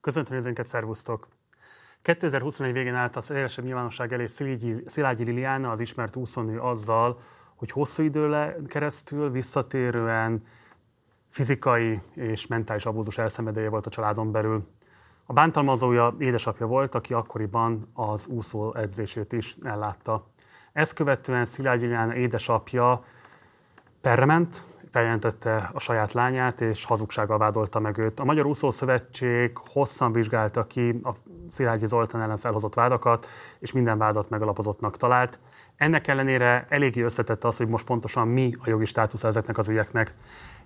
Köszöntöm nézőinket, szervusztok! 2021 végén állt a szélesebb nyilvánosság elé Szilágyi Liliana, az ismert úszónő azzal, hogy hosszú idő keresztül visszatérően fizikai és mentális abúzus elszenvedője volt a családon belül. A bántalmazója édesapja volt, aki akkoriban az úszó edzését is ellátta. Ezt követően Szilágyi Liliana édesapja perrement, feljelentette a saját lányát, és hazugsággal vádolta meg őt. A Magyar Úszó hosszan vizsgálta ki a Szilágyi Zoltán ellen felhozott vádakat, és minden vádat megalapozottnak talált. Ennek ellenére eléggé összetette az, hogy most pontosan mi a jogi státusz ezeknek az ügyeknek.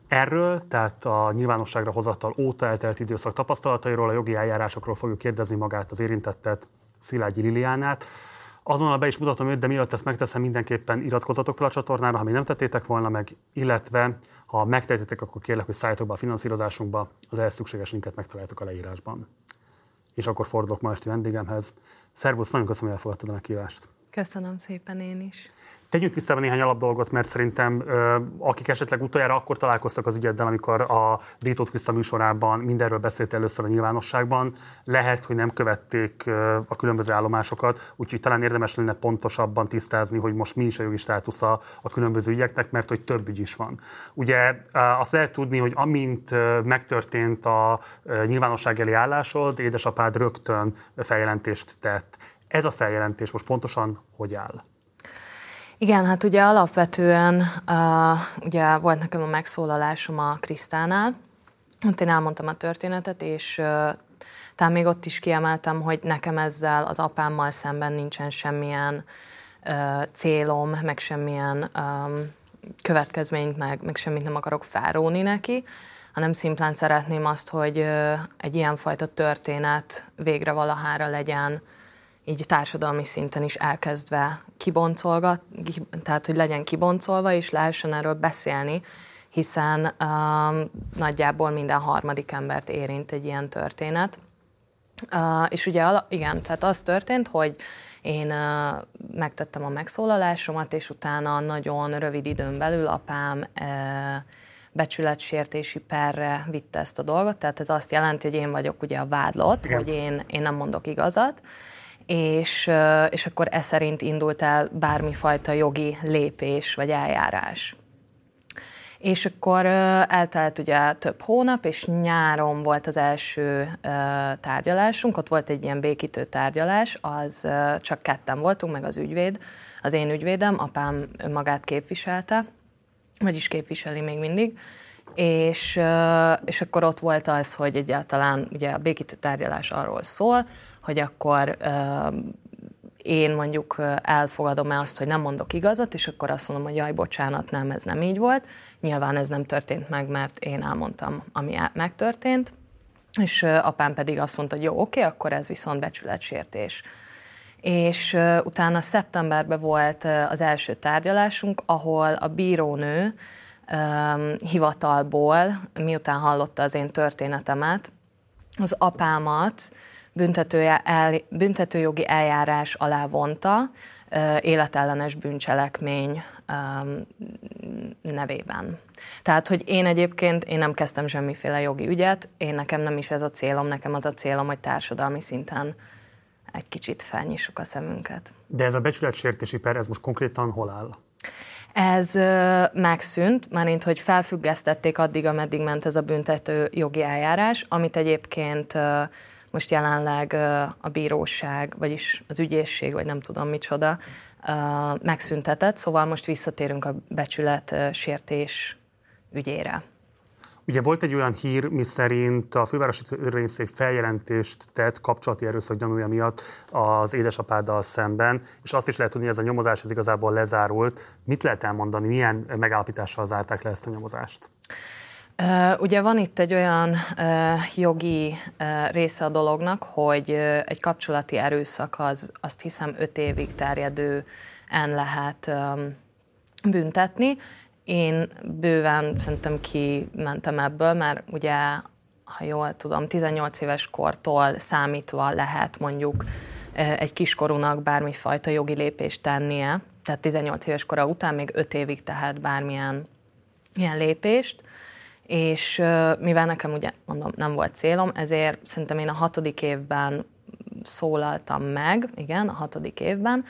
Erről, tehát a nyilvánosságra hozattal óta eltelt időszak tapasztalatairól, a jogi eljárásokról fogjuk kérdezni magát az érintettet, Szilágyi Liliánát. Azonnal be is mutatom őt, de mielőtt ezt megteszem, mindenképpen iratkozzatok fel a csatornára, ha még nem tettétek volna meg, illetve ha megtettétek, akkor kérlek, hogy szálljatok be a finanszírozásunkba, az ehhez szükséges linket megtaláltok a leírásban. És akkor fordulok ma esti vendégemhez. Szervusz, nagyon köszönöm, hogy elfogadtad a meghívást. Köszönöm szépen én is. Tegyünk tisztában néhány alapdolgot, mert szerintem akik esetleg utoljára akkor találkoztak az ügyeddel, amikor a Dítót Kriszta műsorában mindenről beszélt először a nyilvánosságban, lehet, hogy nem követték a különböző állomásokat, úgyhogy talán érdemes lenne pontosabban tisztázni, hogy most mi is a jogi státusza a különböző ügyeknek, mert hogy több ügy is van. Ugye azt lehet tudni, hogy amint megtörtént a nyilvánosság elé állásod, édesapád rögtön feljelentést tett. Ez a feljelentés most pontosan hogy áll? Igen, hát ugye alapvetően uh, ugye volt nekem a megszólalásom a Krisztánál, ott én elmondtam a történetet, és uh, talán még ott is kiemeltem, hogy nekem ezzel az apámmal szemben nincsen semmilyen uh, célom, meg semmilyen um, következményt, meg, meg semmit nem akarok felróni neki, hanem szimplán szeretném azt, hogy uh, egy ilyenfajta történet végre valahára legyen így társadalmi szinten is elkezdve kiboncolgat, tehát hogy legyen kiboncolva, és lehessen erről beszélni, hiszen um, nagyjából minden harmadik embert érint egy ilyen történet. Uh, és ugye igen, tehát az történt, hogy én uh, megtettem a megszólalásomat, és utána nagyon rövid időn belül apám uh, becsületsértési perre vitte ezt a dolgot, tehát ez azt jelenti, hogy én vagyok ugye a vádlott, igen. hogy én, én nem mondok igazat, és, és akkor ez szerint indult el bármifajta jogi lépés vagy eljárás. És akkor eltelt ugye több hónap, és nyáron volt az első tárgyalásunk, ott volt egy ilyen békítő tárgyalás, az csak ketten voltunk, meg az ügyvéd, az én ügyvédem, apám magát képviselte, vagyis képviseli még mindig, és, és akkor ott volt az, hogy egyáltalán ugye a békítő tárgyalás arról szól, hogy akkor én mondjuk elfogadom-e azt, hogy nem mondok igazat, és akkor azt mondom, hogy jaj, bocsánat, nem, ez nem így volt. Nyilván ez nem történt meg, mert én elmondtam, ami megtörtént, és apám pedig azt mondta, hogy jó, oké, akkor ez viszont becsületsértés. És utána szeptemberben volt az első tárgyalásunk, ahol a bírónő hivatalból, miután hallotta az én történetemet, az apámat büntető el, büntetőjogi eljárás alá vonta életellenes bűncselekmény nevében. Tehát, hogy én egyébként, én nem kezdtem semmiféle jogi ügyet, én nekem nem is ez a célom, nekem az a célom, hogy társadalmi szinten egy kicsit felnyissuk a szemünket. De ez a becsületsértési per, ez most konkrétan hol áll? Ez ö, megszűnt, márint hogy felfüggesztették addig, ameddig ment ez a büntető jogi eljárás, amit egyébként ö, most jelenleg a bíróság, vagyis az ügyészség, vagy nem tudom micsoda, megszüntetett, szóval most visszatérünk a becsület sértés ügyére. Ugye volt egy olyan hír, miszerint a fővárosi törvényszék feljelentést tett kapcsolati erőszak gyanúja miatt az édesapáddal szemben, és azt is lehet tudni, hogy ez a nyomozás ez igazából lezárult. Mit lehet elmondani, milyen megállapítással zárták le ezt a nyomozást? Ugye van itt egy olyan jogi része a dolognak, hogy egy kapcsolati erőszak az azt hiszem öt évig terjedően lehet büntetni. Én bőven szerintem kimentem ebből, mert ugye, ha jól tudom, 18 éves kortól számítva lehet mondjuk egy kiskorúnak bármifajta jogi lépést tennie, tehát 18 éves kora után még 5 évig tehet bármilyen ilyen lépést és mivel nekem ugye, mondom, nem volt célom, ezért szerintem én a hatodik évben szólaltam meg, igen, a hatodik évben,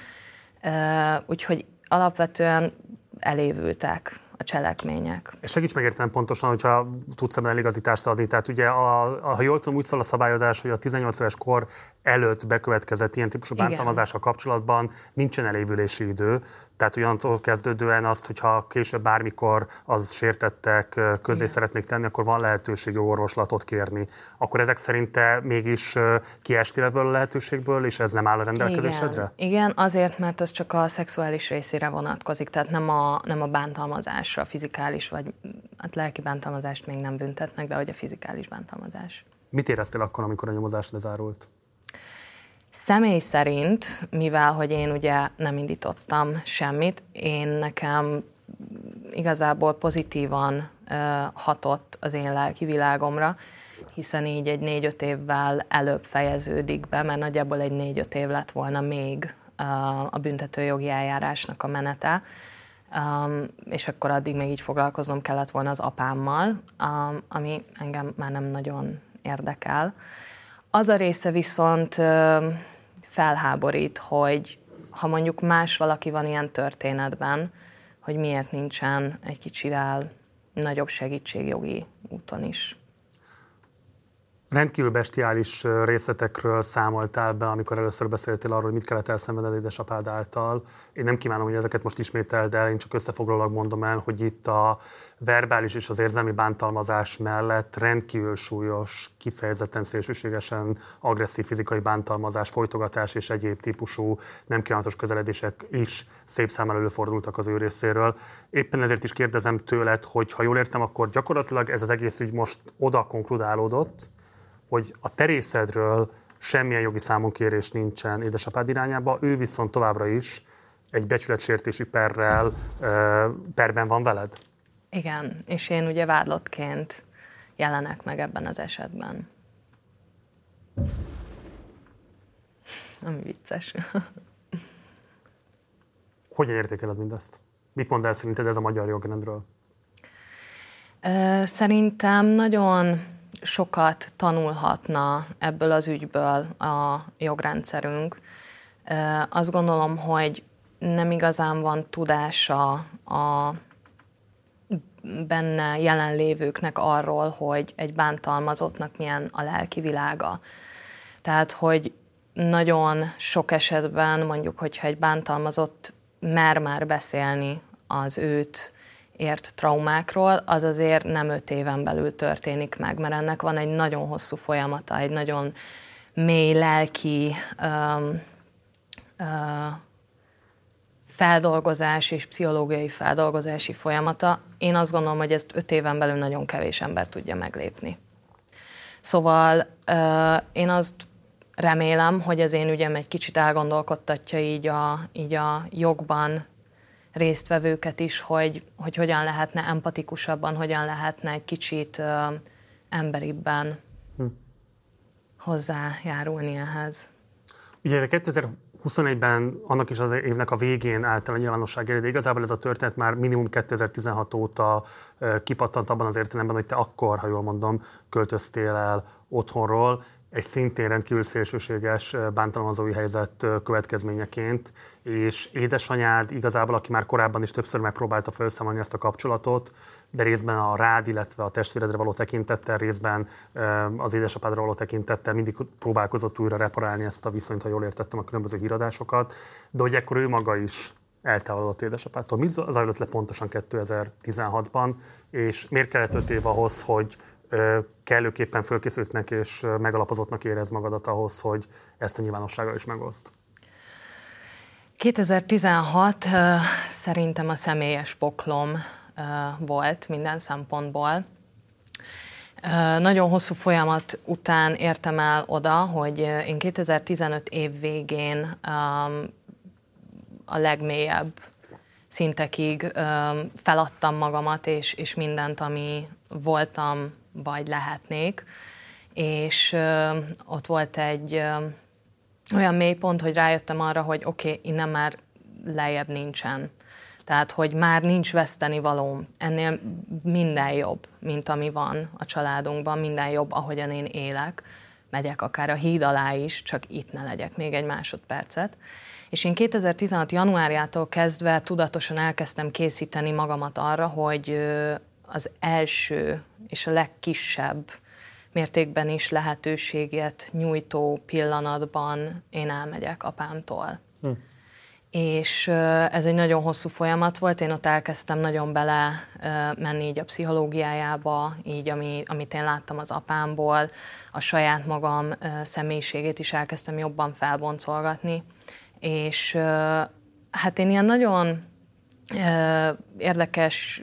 úgyhogy alapvetően elévültek a cselekmények. És segíts megérteni pontosan, hogyha tudsz ebben eligazítást adni. Tehát ugye, a, a, ha jól tudom, úgy szól a szabályozás, hogy a 18 éves kor előtt bekövetkezett ilyen típusú bántalmazással kapcsolatban nincsen elévülési idő, tehát olyantól kezdődően azt, hogyha később bármikor az sértettek közé Igen. szeretnék tenni, akkor van lehetőség orvoslatot kérni. Akkor ezek szerint te mégis kiestél ebből a lehetőségből, és ez nem áll a rendelkezésedre? Igen. Igen, azért, mert az csak a szexuális részére vonatkozik, tehát nem a, nem a bántalmazásra, a fizikális vagy hát lelki bántalmazást még nem büntetnek, de hogy a fizikális bántalmazás. Mit éreztél akkor, amikor a nyomozás lezárult? Személy szerint, mivel hogy én ugye nem indítottam semmit, én nekem igazából pozitívan hatott az én lelki világomra, hiszen így egy négy-öt évvel előbb fejeződik be, mert nagyjából egy négy-öt év lett volna még a büntetőjogi eljárásnak a menete, és akkor addig még így foglalkoznom kellett volna az apámmal, ami engem már nem nagyon érdekel. Az a része viszont felháborít, hogy ha mondjuk más valaki van ilyen történetben, hogy miért nincsen egy kicsivel nagyobb segítségjogi úton is. Rendkívül bestiális részletekről számoltál be, amikor először beszéltél arról, hogy mit kellett elszenvedned édesapád által. Én nem kívánom, hogy ezeket most ismételd el, én csak összefoglalólag mondom el, hogy itt a verbális és az érzelmi bántalmazás mellett rendkívül súlyos, kifejezetten szélsőségesen agresszív fizikai bántalmazás, folytogatás és egyéb típusú nem kívánatos közeledések is szép számára előfordultak az ő részéről. Éppen ezért is kérdezem tőled, hogy ha jól értem, akkor gyakorlatilag ez az egész ügy most oda konkludálódott, hogy a terészedről semmilyen jogi számonkérés nincsen édesapád irányába, ő viszont továbbra is egy becsületsértési perrel perben van veled? Igen, és én ugye vádlottként jelenek meg ebben az esetben. Ami vicces. Hogyan értékeled mindezt? Mit mond el szerinted ez a magyar jogrendről? Szerintem nagyon sokat tanulhatna ebből az ügyből a jogrendszerünk. Azt gondolom, hogy nem igazán van tudása a benne jelenlévőknek arról, hogy egy bántalmazottnak milyen a lelki világa. Tehát, hogy nagyon sok esetben mondjuk, hogyha egy bántalmazott mer már beszélni az őt ért traumákról, az azért nem öt éven belül történik meg, mert ennek van egy nagyon hosszú folyamata, egy nagyon mély lelki um, uh, feldolgozás és pszichológiai feldolgozási folyamata. Én azt gondolom, hogy ezt öt éven belül nagyon kevés ember tudja meglépni. Szóval uh, én azt remélem, hogy az én ügyem egy kicsit elgondolkodtatja így a, így a jogban résztvevőket is, hogy, hogy hogyan lehetne empatikusabban, hogyan lehetne egy kicsit emberibben hm. hozzájárulni ehhez. Ugye 2021-ben, annak is az évnek a végén állt el a nyilvánosság elé, de igazából ez a történet már minimum 2016 óta kipattant abban az értelemben, hogy te akkor, ha jól mondom, költöztél el otthonról, egy szintén rendkívül szélsőséges bántalmazói helyzet következményeként, és édesanyád igazából, aki már korábban is többször megpróbálta felszámolni ezt a kapcsolatot, de részben a rád, illetve a testvéredre való tekintettel, részben az édesapádra való tekintettel mindig próbálkozott újra reparálni ezt a viszonyt, ha jól értettem a különböző híradásokat, de hogy ekkor ő maga is eltávolodott édesapától. Mi zajlott le pontosan 2016-ban, és miért kellett öt év ahhoz, hogy kellőképpen fölkészültnek és megalapozottnak érez magadat ahhoz, hogy ezt a nyilvánossággal is megoszt? 2016 szerintem a személyes poklom volt minden szempontból. Nagyon hosszú folyamat után értem el oda, hogy én 2015 év végén a legmélyebb szintekig feladtam magamat, és, és mindent, ami voltam, vagy lehetnék. És ott volt egy olyan mélypont, hogy rájöttem arra, hogy oké, okay, innen már lejjebb nincsen. Tehát, hogy már nincs veszteni valóm. Ennél minden jobb, mint ami van a családunkban, minden jobb, ahogyan én élek. Megyek akár a híd alá is, csak itt ne legyek még egy másodpercet. És én 2016. januárjától kezdve tudatosan elkezdtem készíteni magamat arra, hogy az első és a legkisebb mértékben is lehetőséget nyújtó pillanatban én elmegyek apámtól. Hm. És ez egy nagyon hosszú folyamat volt, én ott elkezdtem nagyon bele menni így a pszichológiájába, így ami, amit én láttam az apámból, a saját magam személyiségét is elkezdtem jobban felboncolgatni, és hát én ilyen nagyon érdekes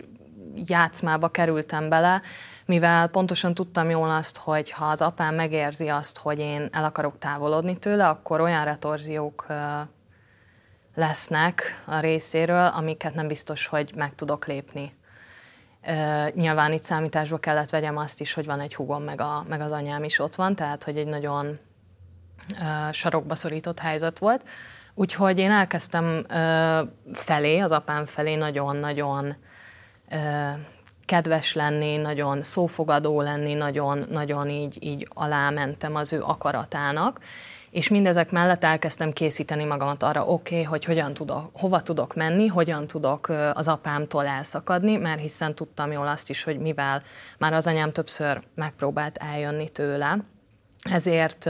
játszmába kerültem bele, mivel pontosan tudtam jól azt, hogy ha az apám megérzi azt, hogy én el akarok távolodni tőle, akkor olyan retorziók lesznek a részéről, amiket nem biztos, hogy meg tudok lépni. Nyilván itt számításba kellett vegyem azt is, hogy van egy hugom, meg, a, meg az anyám is ott van, tehát hogy egy nagyon sarokba szorított helyzet volt. Úgyhogy én elkezdtem felé, az apám felé nagyon-nagyon kedves lenni, nagyon szófogadó lenni, nagyon, nagyon így, így alámentem az ő akaratának, és mindezek mellett elkezdtem készíteni magamat arra, oké, okay, hogy hogyan tudok, hova tudok menni, hogyan tudok az apámtól elszakadni, mert hiszen tudtam jól azt is, hogy mivel már az anyám többször megpróbált eljönni tőle, ezért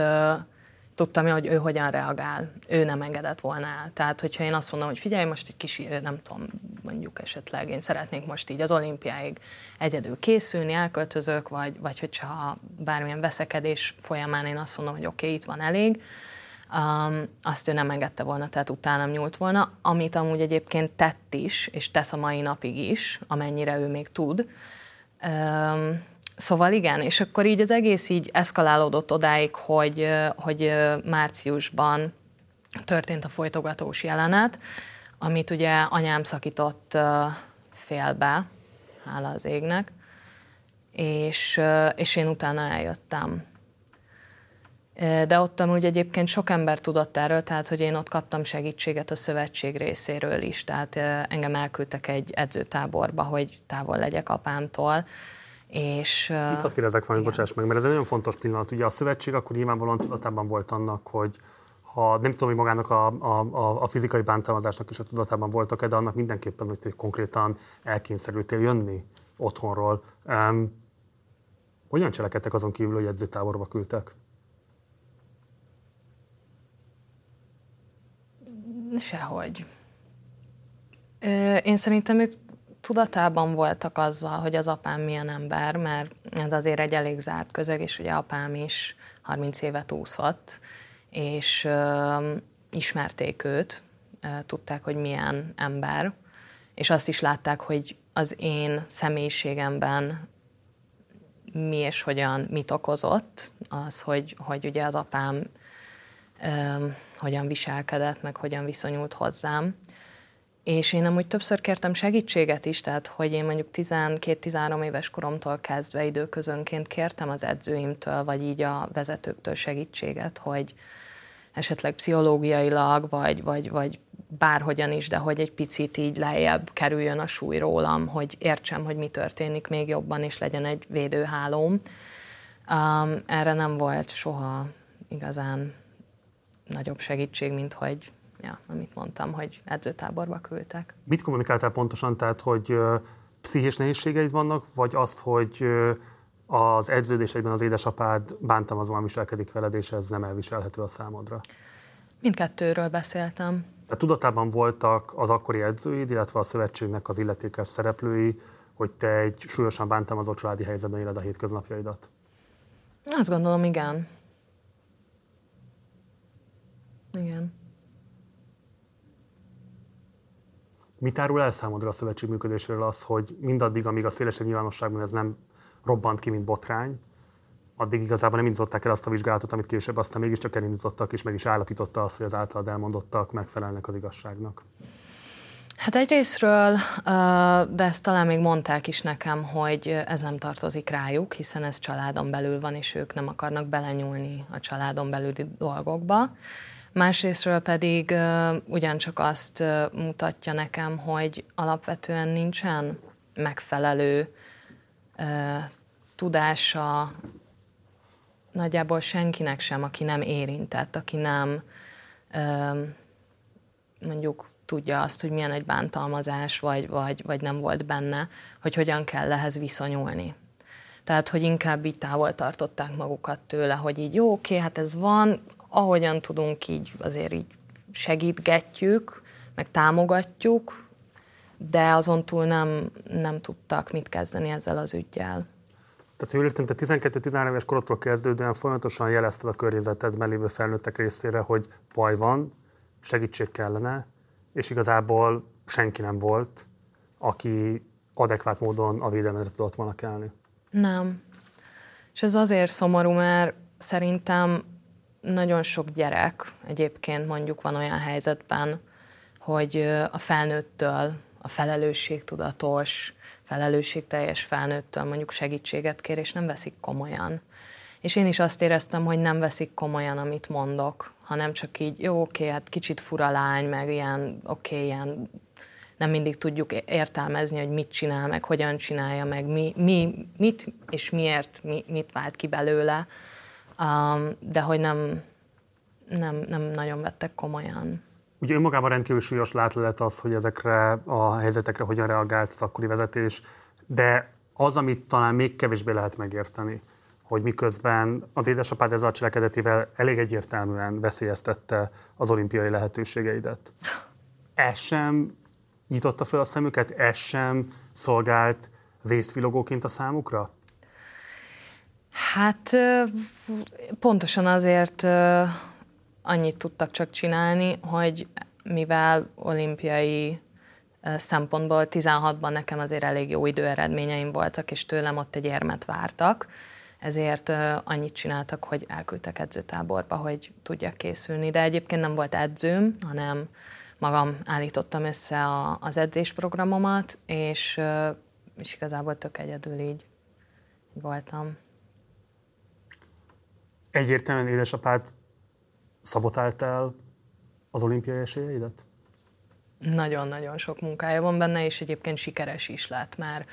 tudtam, hogy ő hogyan reagál. Ő nem engedett volna el. Tehát, hogyha én azt mondom, hogy figyelj, most egy kis, nem tudom, mondjuk esetleg én szeretnék most így az olimpiáig egyedül készülni, elköltözök, vagy, vagy hogyha bármilyen veszekedés folyamán én azt mondom, hogy oké, okay, itt van elég, um, azt ő nem engedte volna, tehát utánam nyúlt volna, amit amúgy egyébként tett is, és tesz a mai napig is, amennyire ő még tud. Um, Szóval igen, és akkor így az egész így eszkalálódott odáig, hogy, hogy márciusban történt a folytogatós jelenet, amit ugye anyám szakított félbe, hála az égnek, és, és én utána eljöttem. De ott amúgy egyébként sok ember tudott erről, tehát hogy én ott kaptam segítséget a szövetség részéről is, tehát engem elküldtek egy edzőtáborba, hogy távol legyek apámtól, és, Mit hadd kérdezek valamit, bocsáss meg, mert ez egy nagyon fontos pillanat. Ugye a szövetség akkor nyilvánvalóan tudatában volt annak, hogy ha nem tudom, hogy magának a, a, a fizikai bántalmazásnak is a tudatában voltak-e, de annak mindenképpen, hogy konkrétan elkényszerültél jönni otthonról. Um, hogyan cselekedtek azon kívül, hogy edzőtáborba küldtek? Sehogy. Én szerintem ők tudatában voltak azzal, hogy az apám milyen ember, mert ez azért egy elég zárt közeg, és ugye apám is 30 évet úszott, és ö, ismerték őt, ö, tudták, hogy milyen ember, és azt is látták, hogy az én személyiségemben mi és hogyan mit okozott, az, hogy, hogy ugye az apám ö, hogyan viselkedett, meg hogyan viszonyult hozzám. És én amúgy többször kértem segítséget is, tehát hogy én mondjuk 12-13 éves koromtól kezdve időközönként kértem az edzőimtől, vagy így a vezetőktől segítséget, hogy esetleg pszichológiailag, vagy, vagy, vagy bárhogyan is, de hogy egy picit így lejjebb kerüljön a súly rólam, hogy értsem, hogy mi történik még jobban, és legyen egy védőhálóm. Um, erre nem volt soha igazán nagyobb segítség, mint hogy ja, amit mondtam, hogy edzőtáborba küldtek. Mit kommunikáltál pontosan, tehát, hogy pszichés nehézségeid vannak, vagy azt, hogy az edződéseidben az édesapád bántalmazóan viselkedik veled, és ez nem elviselhető a számodra? Mindkettőről beszéltem. Tehát tudatában voltak az akkori edzőid, illetve a szövetségnek az illetékes szereplői, hogy te egy súlyosan bántalmazott családi helyzetben éled a hétköznapjaidat? Azt gondolom, igen. Igen. Mit árul el számodra a szövetség működéséről az, hogy mindaddig, amíg a szélesebb nyilvánosságban ez nem robbant ki, mint botrány, addig igazából nem indították el azt a vizsgálatot, amit később aztán mégiscsak elindítottak, és meg is állapította azt, hogy az általad elmondottak megfelelnek az igazságnak. Hát egyrésztről, de ezt talán még mondták is nekem, hogy ez nem tartozik rájuk, hiszen ez családon belül van, és ők nem akarnak belenyúlni a családon belüli dolgokba. Másrésztről pedig ugyancsak azt mutatja nekem, hogy alapvetően nincsen megfelelő tudása nagyjából senkinek sem, aki nem érintett, aki nem mondjuk tudja azt, hogy milyen egy bántalmazás, vagy, vagy, vagy nem volt benne, hogy hogyan kell ehhez viszonyulni. Tehát, hogy inkább így távol tartották magukat tőle, hogy így jó, oké, hát ez van, ahogyan tudunk így azért így segítgetjük, meg támogatjuk, de azon túl nem, nem tudtak mit kezdeni ezzel az ügyjel. Tehát jól értem, te 12-13 éves korodtól kezdődően folyamatosan jelezted a környezetedben lévő felnőttek részére, hogy baj van, segítség kellene, és igazából senki nem volt, aki adekvát módon a védelmedre tudott volna kelni. Nem. És ez azért szomorú, mert szerintem nagyon sok gyerek egyébként mondjuk van olyan helyzetben, hogy a felnőttől, a felelősségtudatos, felelősségteljes felnőttől mondjuk segítséget kér, és nem veszik komolyan. És én is azt éreztem, hogy nem veszik komolyan, amit mondok, hanem csak így, jó, oké, hát kicsit fura lány, meg ilyen, oké, ilyen nem mindig tudjuk értelmezni, hogy mit csinál, meg hogyan csinálja, meg mi, mi mit és miért, mi, mit vált ki belőle, um, de hogy nem, nem, nem nagyon vettek komolyan. Ugye önmagában rendkívül súlyos látlelet az, hogy ezekre a helyzetekre hogyan reagált az akkori vezetés, de az, amit talán még kevésbé lehet megérteni, hogy miközben az édesapád ezzel a cselekedetével elég egyértelműen veszélyeztette az olimpiai lehetőségeidet. Ez sem nyitotta fel a szemüket, ez sem szolgált vészvilogóként a számukra? Hát pontosan azért annyit tudtak csak csinálni, hogy mivel olimpiai szempontból 16-ban nekem azért elég jó időeredményeim voltak, és tőlem ott egy érmet vártak, ezért annyit csináltak, hogy elküldtek edzőtáborba, hogy tudjak készülni. De egyébként nem volt edzőm, hanem magam állítottam össze a, az edzésprogramomat, és, és igazából tök egyedül így voltam. Egyértelműen édesapád szabotált el az olimpiai esélyeidet? Nagyon-nagyon sok munkája van benne, és egyébként sikeres is lett már.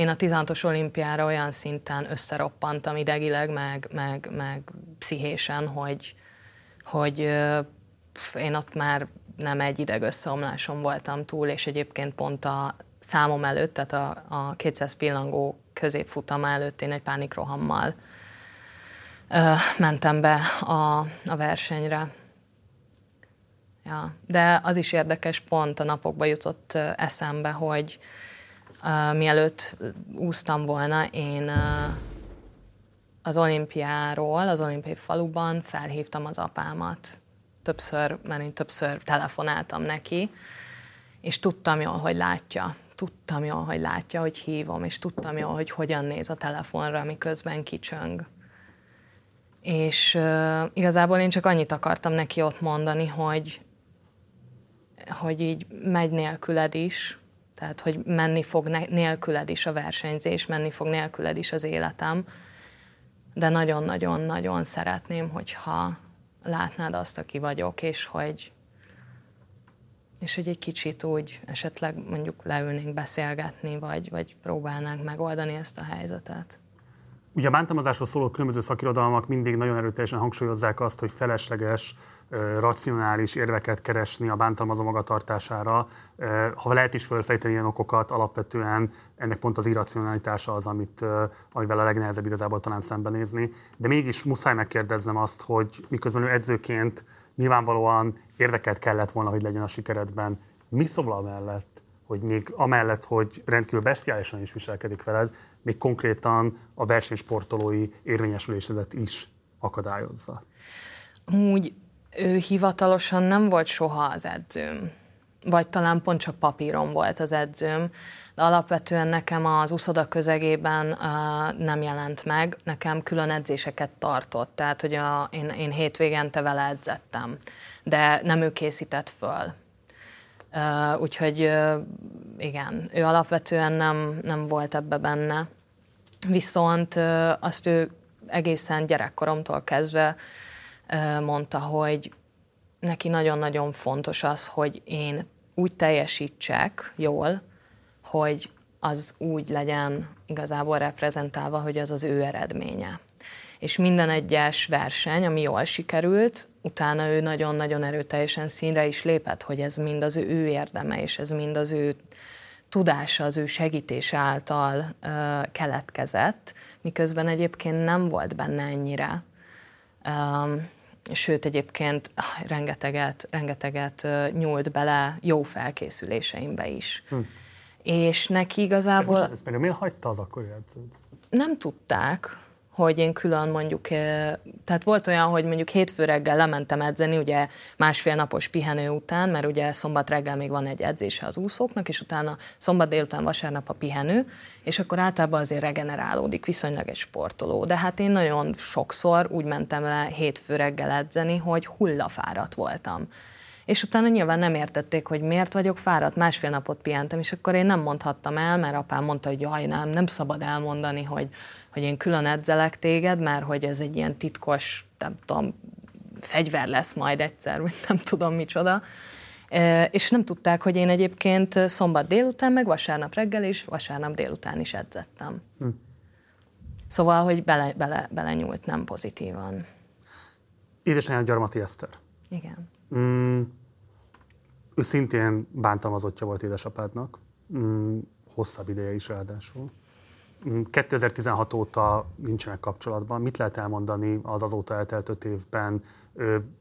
Én a 16-os olimpiára olyan szinten összeroppantam idegileg, meg, meg, meg pszichésen, hogy, hogy én ott már nem egy idegösszeomláson voltam túl, és egyébként pont a számom előtt, tehát a, a 200 pillangó középfutam előtt én egy pánikrohammal ö, mentem be a, a versenyre. Ja. De az is érdekes, pont a napokban jutott eszembe, hogy uh, mielőtt úsztam volna, én uh, az olimpiáról, az olimpiai faluban felhívtam az apámat. Többször, mert én többször telefonáltam neki, és tudtam jól, hogy látja. Tudtam jól, hogy látja, hogy hívom, és tudtam jól, hogy hogyan néz a telefonra, miközben kicsöng. És uh, igazából én csak annyit akartam neki ott mondani, hogy, hogy így megy nélküled is, tehát hogy menni fog nélküled is a versenyzés, menni fog nélküled is az életem, de nagyon-nagyon-nagyon szeretném, hogyha látnád azt, aki vagyok, és hogy, és hogy egy kicsit úgy esetleg mondjuk leülnénk beszélgetni, vagy, vagy próbálnánk megoldani ezt a helyzetet. Ugye a bántalmazásról szóló különböző szakirodalmak mindig nagyon erőteljesen hangsúlyozzák azt, hogy felesleges, racionális érveket keresni a bántalmazó magatartására. Ha lehet is fölfejteni ilyen okokat, alapvetően ennek pont az irracionalitása az, amit, amivel a legnehezebb igazából talán szembenézni. De mégis muszáj megkérdeznem azt, hogy miközben ő edzőként nyilvánvalóan érdekelt kellett volna, hogy legyen a sikeredben, mi szól mellett, hogy még amellett, hogy rendkívül bestiálisan is viselkedik veled, még konkrétan a versenysportolói érvényesülésedet is akadályozza? Úgy ő hivatalosan nem volt soha az edzőm. Vagy talán pont csak papíron volt az edzőm. De alapvetően nekem az uszoda közegében uh, nem jelent meg. Nekem külön edzéseket tartott. Tehát, hogy a, én, én hétvégente vele edzettem. De nem ő készített föl. Uh, úgyhogy uh, igen, ő alapvetően nem, nem volt ebbe benne. Viszont uh, azt ő egészen gyerekkoromtól kezdve mondta, hogy neki nagyon-nagyon fontos az, hogy én úgy teljesítsek jól, hogy az úgy legyen igazából reprezentálva, hogy az az ő eredménye. És minden egyes verseny, ami jól sikerült, utána ő nagyon-nagyon erőteljesen színre is lépett, hogy ez mind az ő érdeme, és ez mind az ő tudása, az ő segítése által uh, keletkezett, miközben egyébként nem volt benne ennyire. Um, sőt, egyébként ah, rengeteget, rengeteget nyúlt bele jó felkészüléseimbe is. Hm. És neki igazából... Ez, most, ez miért hagyta az akkori edzőt? Nem tudták, hogy én külön mondjuk, tehát volt olyan, hogy mondjuk hétfő reggel lementem edzeni, ugye másfél napos pihenő után, mert ugye szombat reggel még van egy edzése az úszóknak, és utána szombat délután, vasárnap a pihenő, és akkor általában azért regenerálódik viszonylag egy sportoló. De hát én nagyon sokszor úgy mentem le hétfő reggel edzeni, hogy hullafáradt voltam és utána nyilván nem értették, hogy miért vagyok fáradt, másfél napot pihentem, és akkor én nem mondhattam el, mert apám mondta, hogy jaj, nem, nem szabad elmondani, hogy, hogy én külön edzelek téged, mert hogy ez egy ilyen titkos, nem tudom, fegyver lesz majd egyszer, vagy nem tudom micsoda. És nem tudták, hogy én egyébként szombat délután, meg vasárnap reggel és vasárnap délután is edzettem. Hm. Szóval, hogy bele, bele, bele nyúlt nem pozitívan. Édesanyja Gyarmati Eszter. Igen. Mm, ő szintén bántalmazottja volt édesapádnak, mm, hosszabb ideje is ráadásul. 2016 mm, óta nincsenek kapcsolatban. Mit lehet elmondani az azóta eltelt öt évben?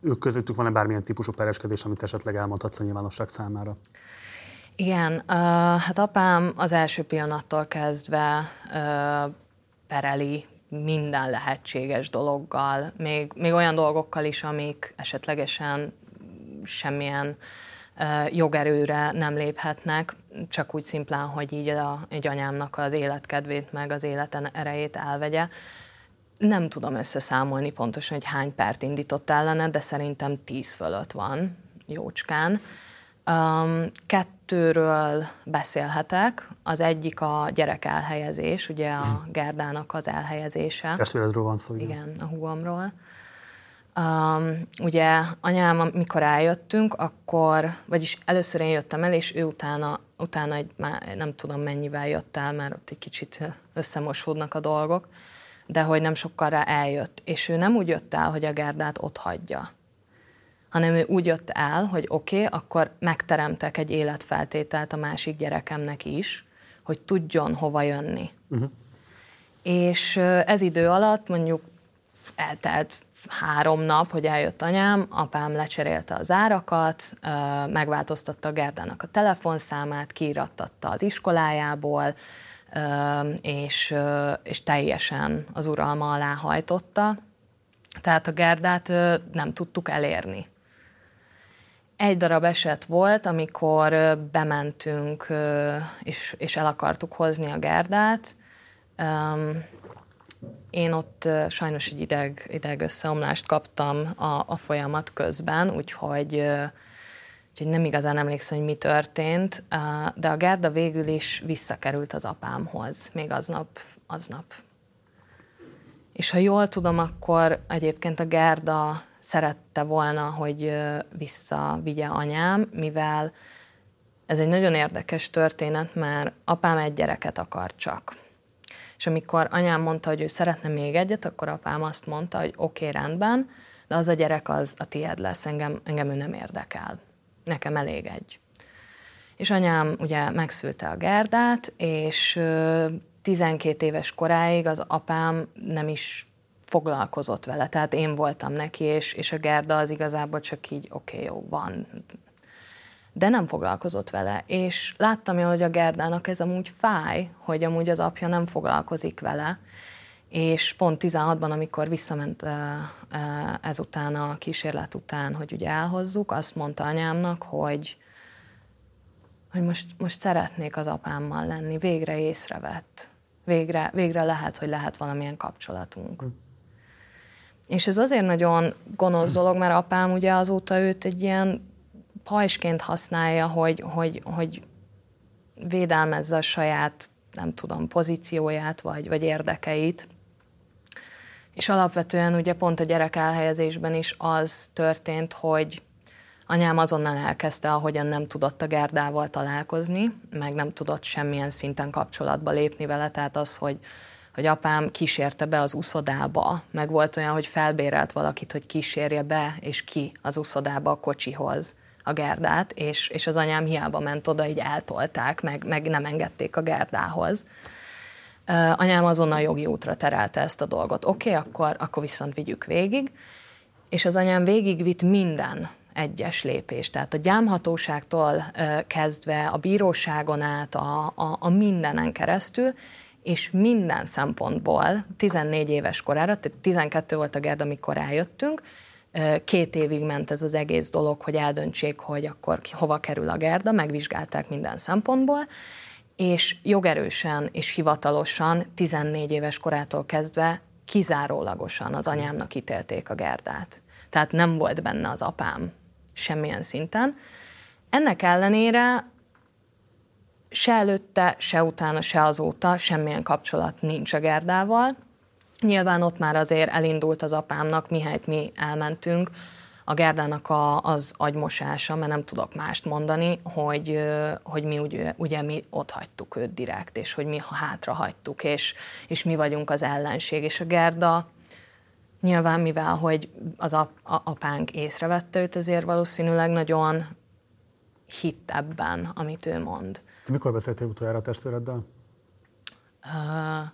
Ők közöttük van-e bármilyen típusú pereskedés, amit esetleg elmondhatsz a nyilvánosság számára? Igen, uh, hát apám az első pillanattól kezdve uh, pereli minden lehetséges dologgal, még, még olyan dolgokkal is, amik esetlegesen semmilyen jogerőre nem léphetnek, csak úgy szimplán, hogy így a, egy anyámnak az életkedvét meg az életen erejét elvegye. Nem tudom összeszámolni pontosan, hogy hány pert indított ellene, de szerintem tíz fölött van, jócskán. Um, kettőről beszélhetek. Az egyik a gyerek elhelyezés, ugye a Gerdának az elhelyezése. Testvéredről van szó. Igen, igen a húgomról. Um, ugye anyám, amikor eljöttünk, akkor, vagyis először én jöttem el, és ő utána, utána egy, már nem tudom mennyivel jött el, mert ott egy kicsit összemosódnak a dolgok, de hogy nem sokkal rá eljött. És ő nem úgy jött el, hogy a Gerdát ott hagyja, hanem ő úgy jött el, hogy oké, okay, akkor megteremtek egy életfeltételt a másik gyerekemnek is, hogy tudjon hova jönni. Uh-huh. És ez idő alatt mondjuk eltelt három nap, hogy eljött anyám, apám lecserélte az árakat, megváltoztatta a Gerdának a telefonszámát, kiirattatta az iskolájából, és, és teljesen az uralma alá hajtotta. Tehát a Gerdát nem tudtuk elérni. Egy darab eset volt, amikor bementünk, és, és el akartuk hozni a Gerdát, én ott sajnos egy ideg, ideg összeomlást kaptam a, a folyamat közben, úgyhogy, úgyhogy nem igazán emlékszem, hogy mi történt, de a Gerda végül is visszakerült az apámhoz, még aznap. aznap. És ha jól tudom, akkor egyébként a Gerda szerette volna, hogy visszavigye anyám, mivel ez egy nagyon érdekes történet, mert apám egy gyereket akar csak és amikor anyám mondta, hogy ő szeretne még egyet, akkor apám azt mondta, hogy oké, okay, rendben, de az a gyerek az a tied lesz, engem, engem ő nem érdekel. Nekem elég egy. És anyám ugye megszülte a Gerdát, és 12 éves koráig az apám nem is foglalkozott vele, tehát én voltam neki, és, és a Gerda az igazából csak így, oké, okay, jó, van, de nem foglalkozott vele. És láttam jól, hogy a Gerdának ez amúgy fáj, hogy amúgy az apja nem foglalkozik vele, és pont 16-ban, amikor visszament ezután a kísérlet után, hogy ugye elhozzuk, azt mondta anyámnak, hogy, hogy most, most szeretnék az apámmal lenni, végre észrevett. Végre, végre lehet, hogy lehet valamilyen kapcsolatunk. Hm. És ez azért nagyon gonosz dolog, mert apám ugye azóta őt egy ilyen pajsként használja, hogy, hogy, hogy védelmezze a saját, nem tudom, pozícióját vagy, vagy érdekeit. És alapvetően ugye pont a gyerek elhelyezésben is az történt, hogy Anyám azonnal elkezdte, ahogyan nem tudott a Gerdával találkozni, meg nem tudott semmilyen szinten kapcsolatba lépni vele, tehát az, hogy hogy apám kísérte be az uszodába, meg volt olyan, hogy felbérelt valakit, hogy kísérje be, és ki az uszodába a kocsihoz a Gerdát, és, és az anyám hiába ment oda, így eltolták, meg, meg nem engedték a Gerdához. Uh, anyám azonnal jogi útra terelte ezt a dolgot. Oké, okay, akkor, akkor viszont vigyük végig. És az anyám végigvitt minden egyes lépést. Tehát a gyámhatóságtól uh, kezdve a bíróságon át, a, a, a mindenen keresztül, és minden szempontból 14 éves korára, tehát 12 volt a Gerda, amikor eljöttünk, Két évig ment ez az egész dolog, hogy eldöntsék, hogy akkor hova kerül a Gerda, megvizsgálták minden szempontból, és jogerősen és hivatalosan 14 éves korától kezdve kizárólagosan az anyámnak ítélték a Gerdát. Tehát nem volt benne az apám semmilyen szinten. Ennek ellenére se előtte, se utána, se azóta semmilyen kapcsolat nincs a Gerdával. Nyilván ott már azért elindult az apámnak, mihelyt mi elmentünk, a Gerdának a, az agymosása, mert nem tudok mást mondani, hogy, hogy mi ugye, ugye mi ott hagytuk őt direkt, és hogy mi hátra hagytuk, és, és mi vagyunk az ellenség. És a Gerda nyilván, mivel hogy az ap, a, apánk észrevette őt, azért valószínűleg nagyon hitt ebben, amit ő mond. Mikor beszéltél utoljára a testvéreddel? Uh,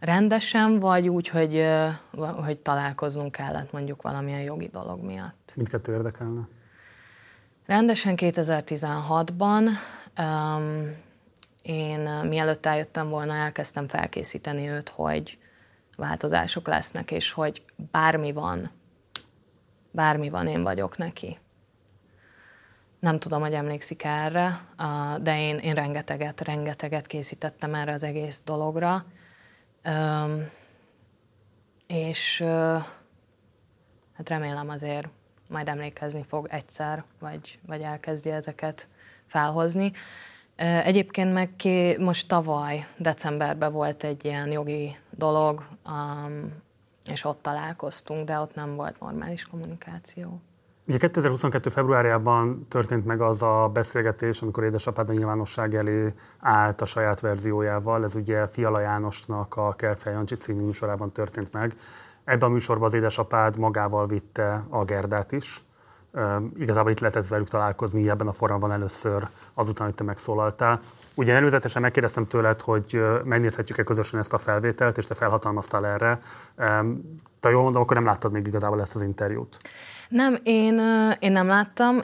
rendesen, vagy úgy, hogy, hogy találkoznunk kellett mondjuk valamilyen jogi dolog miatt. Mindkettő érdekelne? Rendesen 2016-ban um, én mielőtt eljöttem volna, elkezdtem felkészíteni őt, hogy változások lesznek, és hogy bármi van, bármi van, én vagyok neki. Nem tudom, hogy emlékszik erre, de én, én rengeteget, rengeteget készítettem erre az egész dologra, Um, és uh, hát remélem azért majd emlékezni fog egyszer, vagy, vagy elkezdi ezeket felhozni. Egyébként meg ki, most tavaly, decemberben volt egy ilyen jogi dolog, um, és ott találkoztunk, de ott nem volt normális kommunikáció. Ugye 2022. februárjában történt meg az a beszélgetés, amikor édesapád a nyilvánosság elé állt a saját verziójával. Ez ugye Fiala Jánosnak a Kerfej Jancsi című műsorában történt meg. Ebben a műsorban az édesapád magával vitte a Gerdát is. Igazából itt lehetett velük találkozni ebben a formában először, azután, hogy te megszólaltál. Ugye előzetesen megkérdeztem tőled, hogy megnézhetjük-e közösen ezt a felvételt, és te felhatalmaztál erre. Te jól mondom, akkor nem láttad még igazából ezt az interjút. Nem, én, én nem láttam.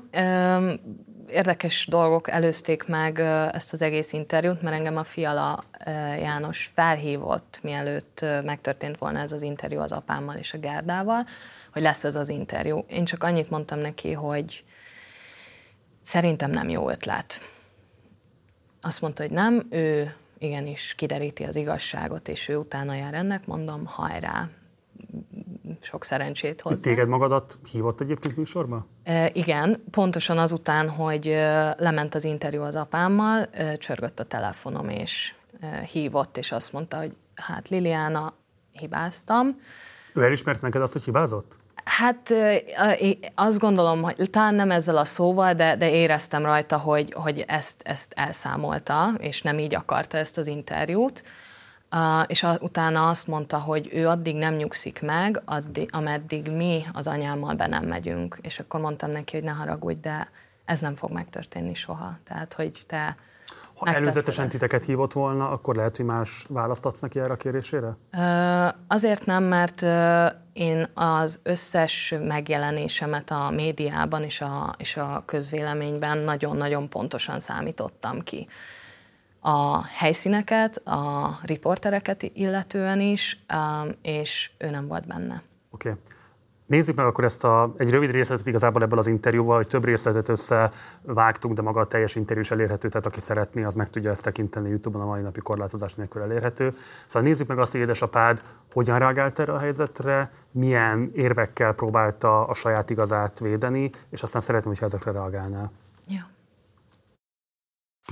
Érdekes dolgok előzték meg ezt az egész interjút, mert engem a Fiala János felhívott, mielőtt megtörtént volna ez az interjú az apámmal és a Gárdával, hogy lesz ez az interjú. Én csak annyit mondtam neki, hogy szerintem nem jó ötlet. Azt mondta, hogy nem, ő igenis kideríti az igazságot, és ő utána jár ennek, mondom, hajrá, sok szerencsét hozzá. Téged magadat hívott egyébként műsorba? E, igen, pontosan azután, hogy lement az interjú az apámmal, csörgött a telefonom, és hívott, és azt mondta, hogy hát Liliana, hibáztam. Ő elismert neked azt, hogy hibázott? Hát azt gondolom, hogy talán nem ezzel a szóval, de, de éreztem rajta, hogy, hogy ezt, ezt elszámolta, és nem így akarta ezt az interjút. Uh, és a, utána azt mondta, hogy ő addig nem nyugszik meg, addig, ameddig mi az anyámmal be nem megyünk. És akkor mondtam neki, hogy ne haragudj, de ez nem fog megtörténni soha. Tehát, hogy te ha előzetesen ezt. titeket hívott volna, akkor lehet, hogy más választ adsz neki erre a kérésére? Uh, azért nem, mert uh, én az összes megjelenésemet a médiában és a, és a közvéleményben nagyon-nagyon pontosan számítottam ki a helyszíneket, a riportereket illetően is, um, és ő nem volt benne. Oké. Okay. Nézzük meg akkor ezt a, egy rövid részletet igazából ebből az interjúval, hogy több részletet összevágtunk, de maga a teljes interjú is elérhető, tehát aki szeretné, az meg tudja ezt tekinteni YouTube-on a mai napi korlátozás nélkül elérhető. Szóval nézzük meg azt, hogy édesapád hogyan reagált erre a helyzetre, milyen érvekkel próbálta a saját igazát védeni, és aztán szeretném, hogyha ezekre reagálnál. Ja.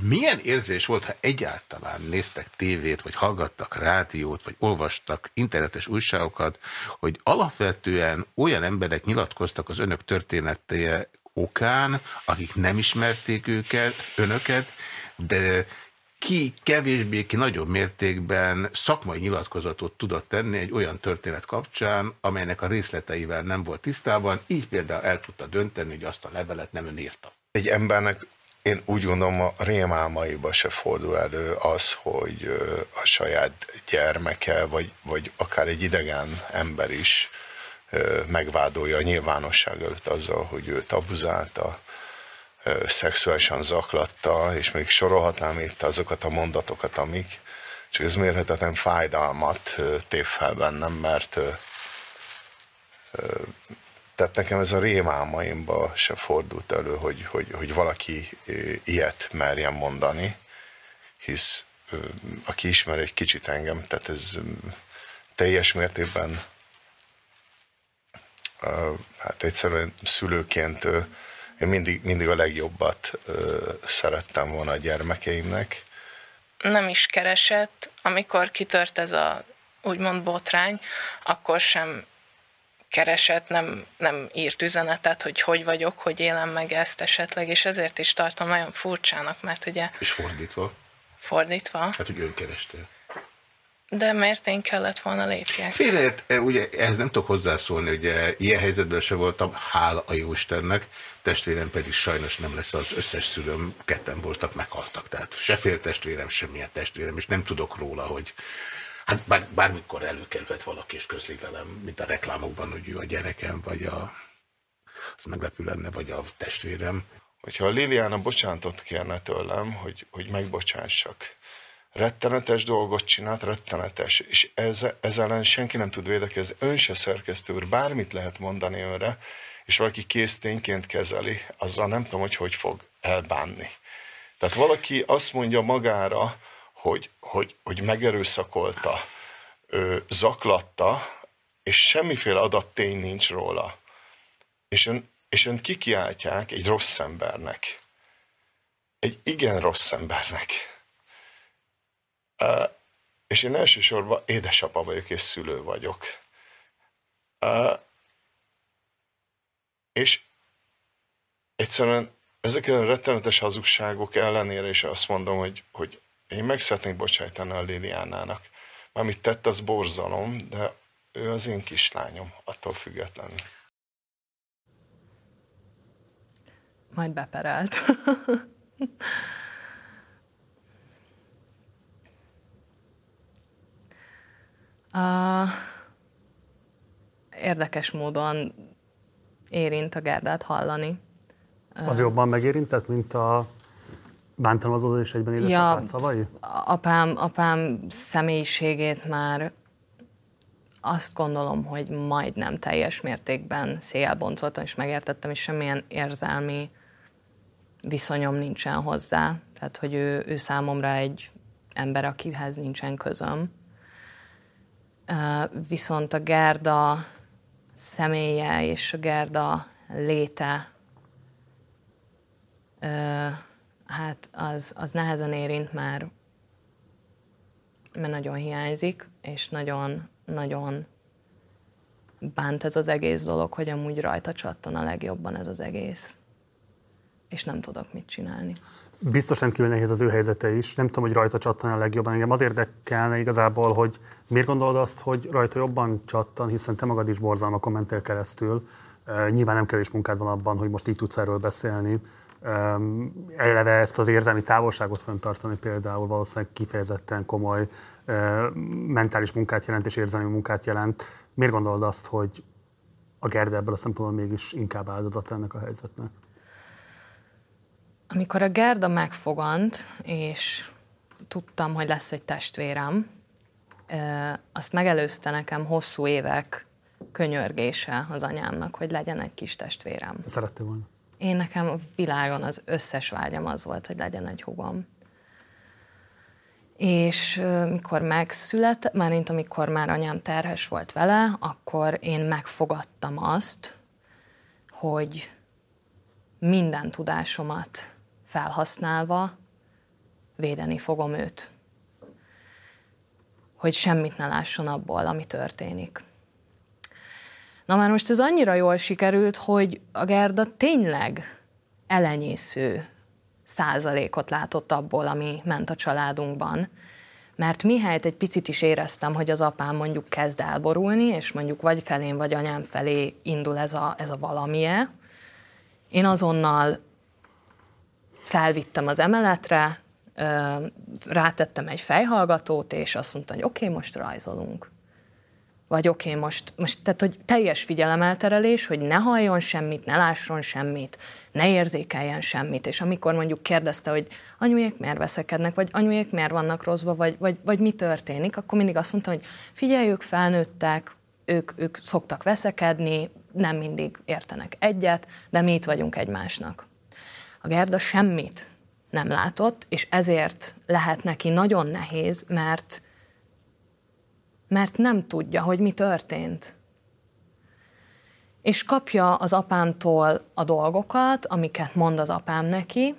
Milyen érzés volt, ha egyáltalán néztek tévét, vagy hallgattak rádiót, vagy olvastak internetes újságokat, hogy alapvetően olyan emberek nyilatkoztak az önök története okán, akik nem ismerték őket, önöket, de ki kevésbé, ki nagyobb mértékben szakmai nyilatkozatot tudott tenni egy olyan történet kapcsán, amelynek a részleteivel nem volt tisztában, így például el tudta dönteni, hogy azt a levelet nem ön írta. Egy embernek én úgy gondolom, a rémálmaiba se fordul elő az, hogy a saját gyermeke, vagy, vagy akár egy idegen ember is megvádolja a nyilvánosság előtt azzal, hogy őt abuzálta, szexuálisan zaklatta, és még sorolhatnám itt azokat a mondatokat, amik csak ez mérhetetlen fájdalmat tép fel bennem, mert tehát nekem ez a rémálmaimba se fordult elő, hogy, hogy, hogy valaki ilyet merjen mondani, hisz aki ismer egy kicsit engem, tehát ez teljes mértékben hát egyszerűen szülőként én mindig, mindig a legjobbat szerettem volna a gyermekeimnek. Nem is keresett, amikor kitört ez a úgymond botrány, akkor sem keresett, nem, nem írt üzenetet, hogy hogy vagyok, hogy élem meg ezt esetleg, és ezért is tartom nagyon furcsának, mert ugye... És fordítva? Fordítva? Hát, hogy ön kerestél. De miért én kellett volna lépjek? Félreért, e, ugye ehhez nem tudok hozzászólni, ugye ilyen helyzetben se voltam, hál a Jóistennek, testvérem pedig sajnos nem lesz az összes szülőm, ketten voltak, meghaltak. Tehát se fél testvérem, semmilyen testvérem, és nem tudok róla, hogy hát bár, bármikor előkerülhet valaki és közli velem, mint a reklámokban, hogy ő a gyerekem, vagy a, az meglepő lenne, vagy a testvérem. Hogyha a Liliana bocsánatot kérne tőlem, hogy, hogy megbocsássak, rettenetes dolgot csinált, rettenetes, és ez, ez ellen senki nem tud védekezni. Ön se szerkesztő úr, bármit lehet mondani önre, és valaki késztényként kezeli, azzal nem tudom, hogy hogy fog elbánni. Tehát valaki azt mondja magára, hogy, hogy, hogy megerőszakolta, ő, zaklatta, és semmiféle adattény nincs róla. És ön, és ön kikiáltják egy rossz embernek. Egy igen rossz embernek Uh, és én elsősorban édesapa vagyok és szülő vagyok. Uh, és egyszerűen ezek a rettenetes hazugságok ellenére is azt mondom, hogy, hogy én meg szeretnék bocsájtani a Liliánának. Amit tett, az borzalom, de ő az én kislányom, attól függetlenül. Majd beperelt. Uh, érdekes módon érint a Gerdát hallani. Az jobban megérintett, mint a bántalmazódó és egyben édesapád ja, szavai? Apám, apám személyiségét már azt gondolom, hogy majdnem teljes mértékben szélboncoltam, és megértettem, és semmilyen érzelmi viszonyom nincsen hozzá. Tehát, hogy ő, ő számomra egy ember, akihez nincsen közöm viszont a Gerda személye és a Gerda léte hát az, az nehezen érint már, mert nagyon hiányzik, és nagyon, nagyon bánt ez az egész dolog, hogy amúgy rajta csattan a legjobban ez az egész. És nem tudok mit csinálni. Biztos rendkívül nehéz az ő helyzete is. Nem tudom, hogy rajta csattan a legjobban. Engem az érdekelne igazából, hogy miért gondolod azt, hogy rajta jobban csattan, hiszen te magad is borzalmakon mentél keresztül. Nyilván nem kevés munkád van abban, hogy most így tudsz erről beszélni. Eleve ezt az érzelmi távolságot fenntartani például valószínűleg kifejezetten komoly mentális munkát jelent és érzelmi munkát jelent. Miért gondolod azt, hogy a Gerda ebből a szempontból mégis inkább áldozat ennek a helyzetnek? Amikor a Gerda megfogant, és tudtam, hogy lesz egy testvérem, azt megelőzte nekem hosszú évek könyörgése az anyámnak, hogy legyen egy kis testvérem. Szerettél volna? Én nekem a világon az összes vágyam az volt, hogy legyen egy hugom. És mikor megszületett, már amikor már anyám terhes volt vele, akkor én megfogadtam azt, hogy minden tudásomat felhasználva védeni fogom őt. Hogy semmit ne lásson abból, ami történik. Na már most ez annyira jól sikerült, hogy a Gerda tényleg elenyésző százalékot látott abból, ami ment a családunkban. Mert mihelyt egy picit is éreztem, hogy az apám mondjuk kezd elborulni, és mondjuk vagy felén, vagy anyám felé indul ez a, ez a valamie, én azonnal felvittem az emeletre, rátettem egy fejhallgatót, és azt mondta, hogy oké, okay, most rajzolunk vagy oké, okay, most, most, tehát hogy teljes figyelemelterelés, hogy ne halljon semmit, ne lásson semmit, ne érzékeljen semmit, és amikor mondjuk kérdezte, hogy anyujék miért veszekednek, vagy anyujék miért vannak rosszba, vagy, vagy, vagy mi történik, akkor mindig azt mondta, hogy figyelj, ők felnőttek, ők, ők szoktak veszekedni, nem mindig értenek egyet, de mi itt vagyunk egymásnak. A Gerda semmit nem látott, és ezért lehet neki nagyon nehéz, mert mert nem tudja, hogy mi történt. És kapja az apámtól a dolgokat, amiket mond az apám neki,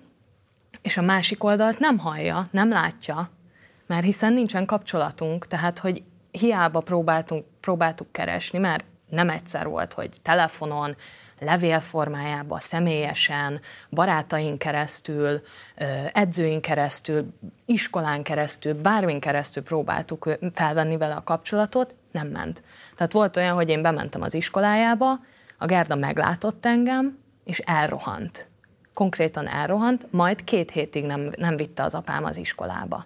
és a másik oldalt nem hallja, nem látja, mert hiszen nincsen kapcsolatunk, tehát hogy hiába próbáltunk, próbáltuk keresni, mert nem egyszer volt, hogy telefonon, levélformájában, személyesen, barátaink keresztül, edzőink keresztül, iskolán keresztül, bármin keresztül próbáltuk felvenni vele a kapcsolatot, nem ment. Tehát volt olyan, hogy én bementem az iskolájába, a Gerda meglátott engem, és elrohant. Konkrétan elrohant, majd két hétig nem, nem vitte az apám az iskolába.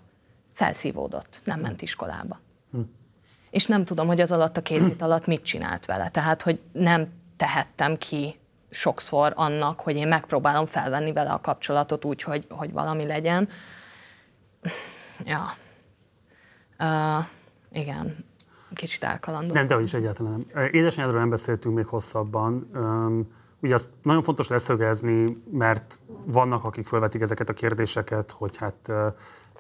Felszívódott, nem ment iskolába. Hm. És nem tudom, hogy az alatt a két hét alatt mit csinált vele. Tehát, hogy nem tehettem ki sokszor annak, hogy én megpróbálom felvenni vele a kapcsolatot úgy, hogy, hogy valami legyen. Ja. Uh, igen, kicsit elkalandoztam. Nem, de is egyáltalán nem. Édesanyádról nem beszéltünk még hosszabban. Um, ugye azt nagyon fontos leszögezni, mert vannak, akik felvetik ezeket a kérdéseket, hogy hát uh,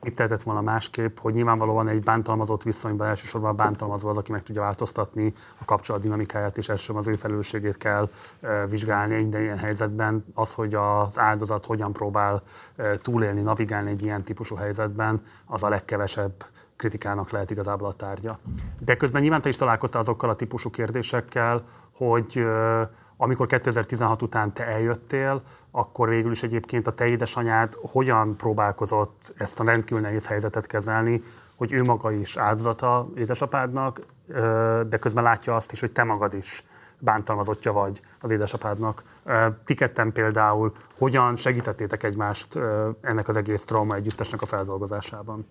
mit tehetett volna másképp, hogy nyilvánvalóan egy bántalmazott viszonyban elsősorban a bántalmazó az, aki meg tudja változtatni a kapcsolat dinamikáját, és elsősorban az ő felelősségét kell e, vizsgálni minden ilyen helyzetben. Az, hogy az áldozat hogyan próbál e, túlélni, navigálni egy ilyen típusú helyzetben, az a legkevesebb kritikának lehet igazából a tárgya. De közben nyilván te is találkoztál azokkal a típusú kérdésekkel, hogy e, amikor 2016 után te eljöttél, akkor végül is egyébként a te édesanyád hogyan próbálkozott ezt a rendkívül nehéz helyzetet kezelni, hogy ő maga is áldozata édesapádnak, de közben látja azt is, hogy te magad is bántalmazottja vagy az édesapádnak. Ti például hogyan segítettétek egymást ennek az egész trauma együttesnek a feldolgozásában?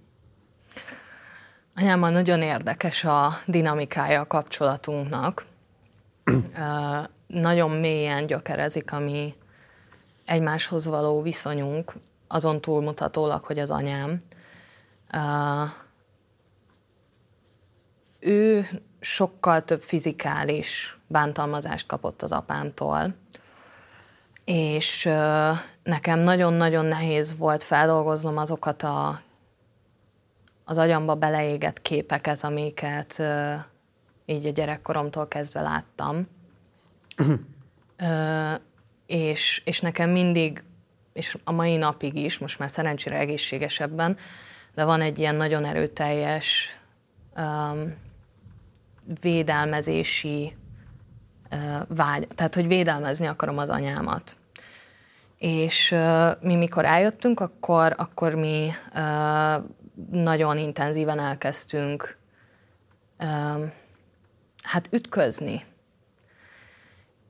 Anyámmal nagyon érdekes a dinamikája a kapcsolatunknak. nagyon mélyen gyökerezik a mi egymáshoz való viszonyunk, azon túlmutatólag, hogy az anyám. Uh, ő sokkal több fizikális bántalmazást kapott az apámtól, és uh, nekem nagyon-nagyon nehéz volt feldolgoznom azokat a, az agyamba beleégett képeket, amiket uh, így a gyerekkoromtól kezdve láttam. és, és nekem mindig, és a mai napig is, most már szerencsére egészségesebben, de van egy ilyen nagyon erőteljes um, védelmezési uh, vágy, tehát hogy védelmezni akarom az anyámat. És uh, mi mikor eljöttünk, akkor, akkor mi uh, nagyon intenzíven elkezdtünk uh, hát ütközni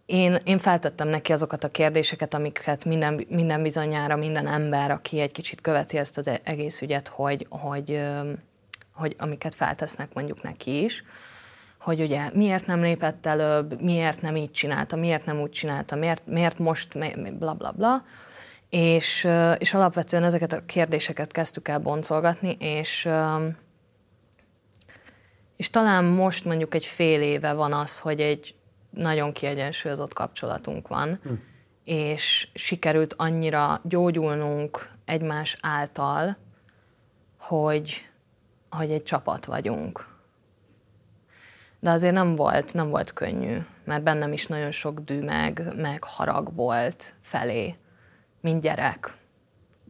én, én feltettem neki azokat a kérdéseket, amiket minden, minden bizonyára minden ember, aki egy kicsit követi ezt az e-, egész ügyet, hogy, hogy, hogy amiket feltesznek mondjuk neki is, hogy ugye miért nem lépett előbb, miért nem így csinálta, miért nem úgy csinálta, miért, miért most, bla bla bla. És, és alapvetően ezeket a kérdéseket kezdtük el boncolgatni, és, és talán most mondjuk egy fél éve van az, hogy egy nagyon kiegyensúlyozott kapcsolatunk van, hm. és sikerült annyira gyógyulnunk egymás által, hogy, hogy egy csapat vagyunk. De azért nem volt, nem volt könnyű, mert bennem is nagyon sok dű meg, meg harag volt felé, mint gyerek.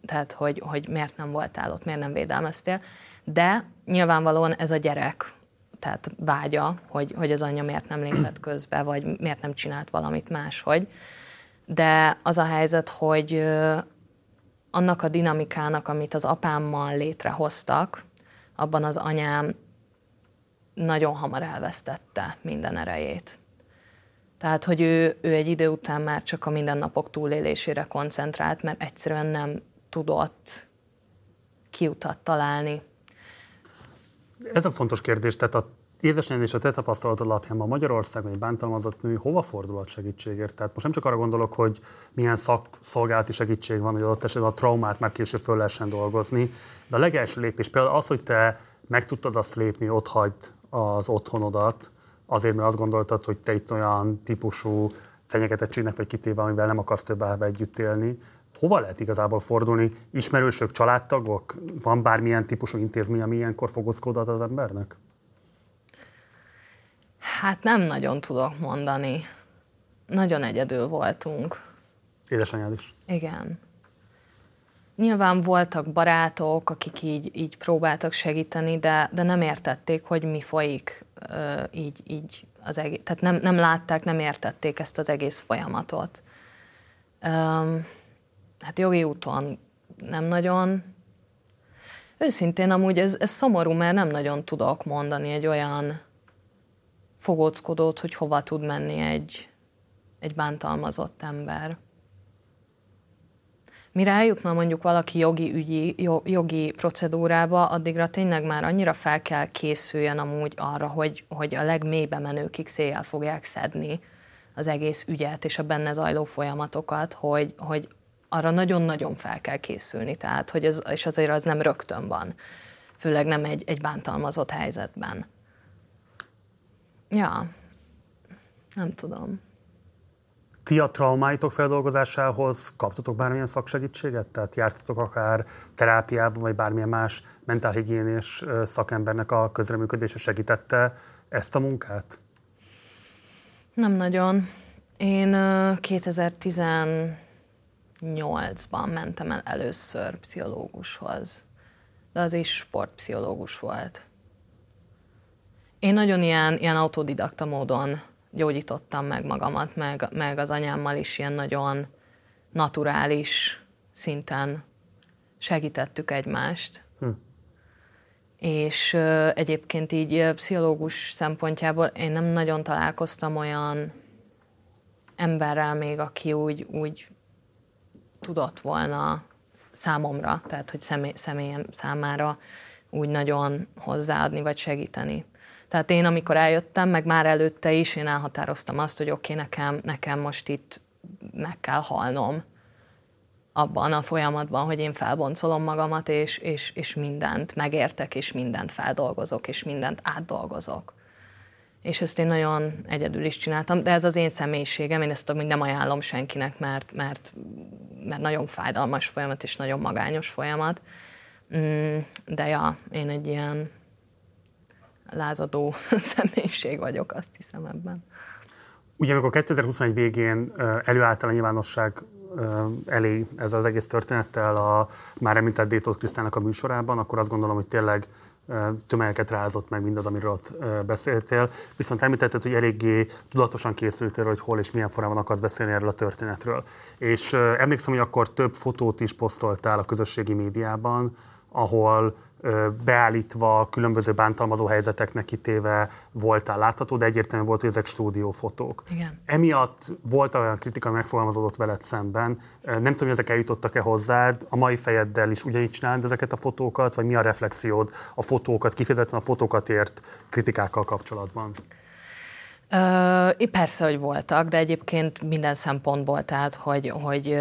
tehát hogy, hogy miért nem voltál ott, miért nem védelmeztél, de nyilvánvalóan ez a gyerek tehát vágya, hogy, hogy az anyja miért nem lépett közbe, vagy miért nem csinált valamit máshogy. De az a helyzet, hogy annak a dinamikának, amit az apámmal létrehoztak, abban az anyám nagyon hamar elvesztette minden erejét. Tehát, hogy ő, ő egy idő után már csak a mindennapok túlélésére koncentrált, mert egyszerűen nem tudott kiutat találni. Ez a fontos kérdés, tehát a édesanyád és a te tapasztalatod alapján ma Magyarországon egy bántalmazott nő hova fordulhat segítségért? Tehát most nem csak arra gondolok, hogy milyen szakszolgálati segítség van, hogy adott esetben a traumát már később föl lehessen dolgozni, de a legelső lépés például az, hogy te meg tudtad azt lépni, ott hagyd az otthonodat, azért, mert azt gondoltad, hogy te itt olyan típusú fenyegetettségnek vagy kitéve, amivel nem akarsz többet együtt élni. Hova lehet igazából fordulni? Ismerősök, családtagok? Van bármilyen típusú intézmény, ami ilyenkor fogockodhat az embernek? Hát nem nagyon tudok mondani. Nagyon egyedül voltunk. Édesanyád is? Igen. Nyilván voltak barátok, akik így, így próbáltak segíteni, de, de nem értették, hogy mi folyik így, így az egész. Tehát nem, nem látták, nem értették ezt az egész folyamatot. Hát jogi úton nem nagyon. Őszintén amúgy ez, ez szomorú, mert nem nagyon tudok mondani egy olyan fogóckodót, hogy hova tud menni egy, egy bántalmazott ember. Mire eljutna mondjuk valaki jogi, ügyi, jogi procedúrába, addigra tényleg már annyira fel kell készüljen amúgy arra, hogy, hogy a legmélybe menőkig széjjel fogják szedni az egész ügyet és a benne zajló folyamatokat, hogy, hogy arra nagyon-nagyon fel kell készülni, tehát, hogy ez, és azért az nem rögtön van, főleg nem egy, egy bántalmazott helyzetben. Ja, nem tudom. Ti a traumáitok feldolgozásához kaptatok bármilyen szaksegítséget? Tehát jártatok akár terápiában, vagy bármilyen más mentálhigiénés szakembernek a közreműködése segítette ezt a munkát? Nem nagyon. Én 2018-ban mentem el először pszichológushoz, de az is sportpszichológus volt. Én nagyon ilyen, ilyen autodidakta módon gyógyítottam meg magamat, meg, meg az anyámmal is ilyen nagyon naturális szinten segítettük egymást. Hm. És uh, egyébként így uh, pszichológus szempontjából én nem nagyon találkoztam olyan emberrel még, aki úgy, úgy tudott volna számomra, tehát hogy személy, személyem számára úgy nagyon hozzáadni vagy segíteni. Tehát én, amikor eljöttem, meg már előtte is, én elhatároztam azt, hogy oké, okay, nekem, nekem most itt meg kell halnom abban a folyamatban, hogy én felboncolom magamat, és, és, és mindent megértek, és mindent feldolgozok, és mindent átdolgozok. És ezt én nagyon egyedül is csináltam, de ez az én személyiségem, én ezt nem ajánlom senkinek, mert, mert, mert nagyon fájdalmas folyamat, és nagyon magányos folyamat. Mm, de ja, én egy ilyen lázadó személyiség vagyok, azt hiszem ebben. Ugye amikor 2021 végén előállt a nyilvánosság elé ez az egész történettel a már említett Détót Krisztának a műsorában, akkor azt gondolom, hogy tényleg tömegeket rázott meg mindaz, amiről ott beszéltél. Viszont említetted, hogy eléggé tudatosan készültél, hogy hol és milyen formában akarsz beszélni erről a történetről. És emlékszem, hogy akkor több fotót is posztoltál a közösségi médiában, ahol beállítva, különböző bántalmazó helyzeteknek kitéve voltál látható, de egyértelműen volt, hogy ezek stúdiófotók. Igen. Emiatt volt olyan kritika, ami megfogalmazódott veled szemben. Nem tudom, hogy ezek eljutottak-e hozzád, a mai fejeddel is ugyanígy csináld ezeket a fotókat, vagy mi a reflexiód a fotókat, kifejezetten a fotókat ért kritikákkal kapcsolatban? Ö, persze, hogy voltak, de egyébként minden szempontból, tehát, hogy, hogy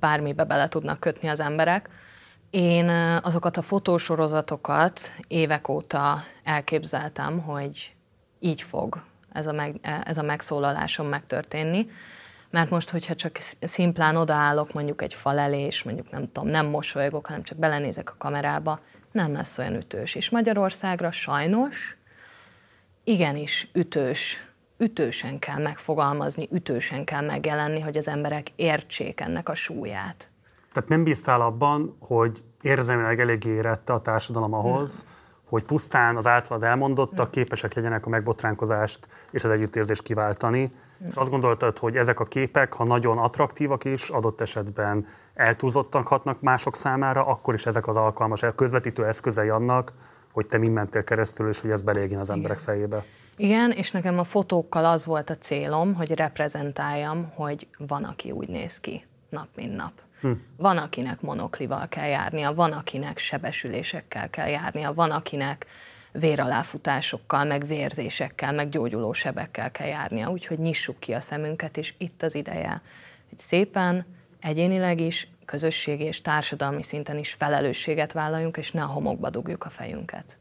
bármibe bele tudnak kötni az emberek. Én azokat a fotósorozatokat évek óta elképzeltem, hogy így fog ez a, meg, ez a megszólalásom megtörténni. Mert most, hogyha csak szimplán odaállok mondjuk egy fal elé, és mondjuk nem tudom, nem mosolygok, hanem csak belenézek a kamerába, nem lesz olyan ütős. És Magyarországra sajnos igenis ütős, ütősen kell megfogalmazni, ütősen kell megjelenni, hogy az emberek értsék ennek a súlyát. Tehát nem bíztál abban, hogy érzelmileg eléggé érette a társadalom ahhoz, hogy pusztán az általad elmondottak képesek legyenek a megbotránkozást és az együttérzést kiváltani. És azt gondoltad, hogy ezek a képek, ha nagyon attraktívak is, adott esetben eltúlzottak hatnak mások számára, akkor is ezek az alkalmas közvetítő eszközei annak, hogy te mind mentél keresztül, és hogy ez belégjen az emberek Igen. fejébe. Igen, és nekem a fotókkal az volt a célom, hogy reprezentáljam, hogy van, aki úgy néz ki nap, mint nap. Hm. Van, akinek monoklival kell járnia, van, akinek sebesülésekkel kell járnia, van, akinek véraláfutásokkal, meg vérzésekkel, meg gyógyuló sebekkel kell járnia. Úgyhogy nyissuk ki a szemünket, és itt az ideje, hogy szépen, egyénileg is, közösségi és társadalmi szinten is felelősséget vállaljunk, és ne a homokba dugjuk a fejünket.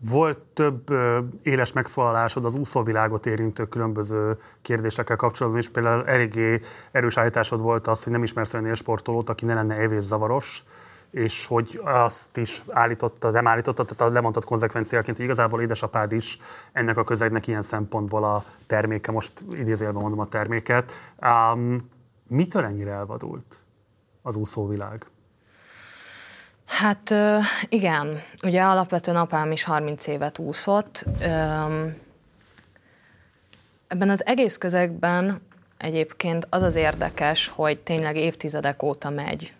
Volt több ö, éles megszólalásod az úszóvilágot érintő különböző kérdésekkel kapcsolatban, és például eléggé erős állításod volt az, hogy nem ismersz olyan élsportolót, aki ne lenne zavaros, és hogy azt is állította, nem állította, tehát lemondott konzekvenciaként, hogy igazából édesapád is ennek a közegnek ilyen szempontból a terméke, most idézélben mondom a terméket. Um, mitől ennyire elvadult az úszóvilág? Hát igen, ugye alapvetően apám is 30 évet úszott. Ebben az egész közegben egyébként az az érdekes, hogy tényleg évtizedek óta megy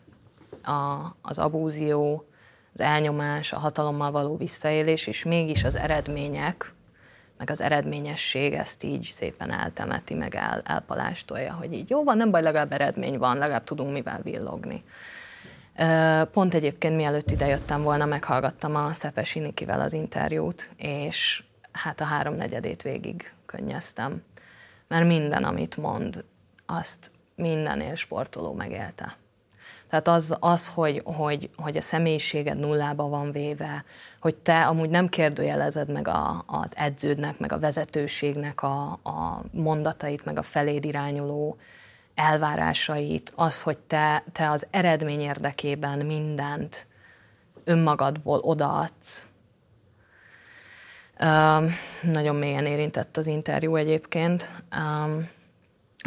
a, az abúzió, az elnyomás, a hatalommal való visszaélés, és mégis az eredmények, meg az eredményesség ezt így szépen eltemeti, meg el, elpalástolja, hogy így jó van, nem baj, legalább eredmény van, legalább tudunk mivel villogni. Pont egyébként mielőtt idejöttem volna, meghallgattam a Szepesi Nikivel az interjút, és hát a háromnegyedét végig könnyeztem. Mert minden, amit mond, azt minden élsportoló megélte. Tehát az, az hogy, hogy, hogy a személyiséged nullába van véve, hogy te amúgy nem kérdőjelezed meg a, az edződnek, meg a vezetőségnek a, a mondatait, meg a feléd irányuló elvárásait, az, hogy te, te az eredmény érdekében mindent önmagadból odaadsz. Um, nagyon mélyen érintett az interjú egyébként. Um,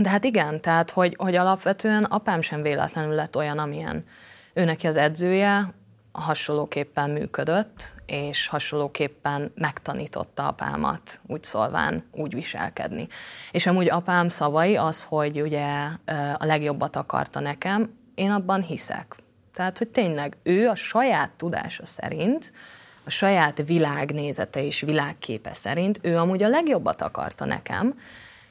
de hát igen, tehát hogy, hogy alapvetően apám sem véletlenül lett olyan, amilyen ő neki az edzője, hasonlóképpen működött, és hasonlóképpen megtanította apámat úgy szólván úgy viselkedni. És amúgy apám szavai az, hogy ugye a legjobbat akarta nekem, én abban hiszek. Tehát, hogy tényleg ő a saját tudása szerint, a saját világnézete és világképe szerint ő amúgy a legjobbat akarta nekem,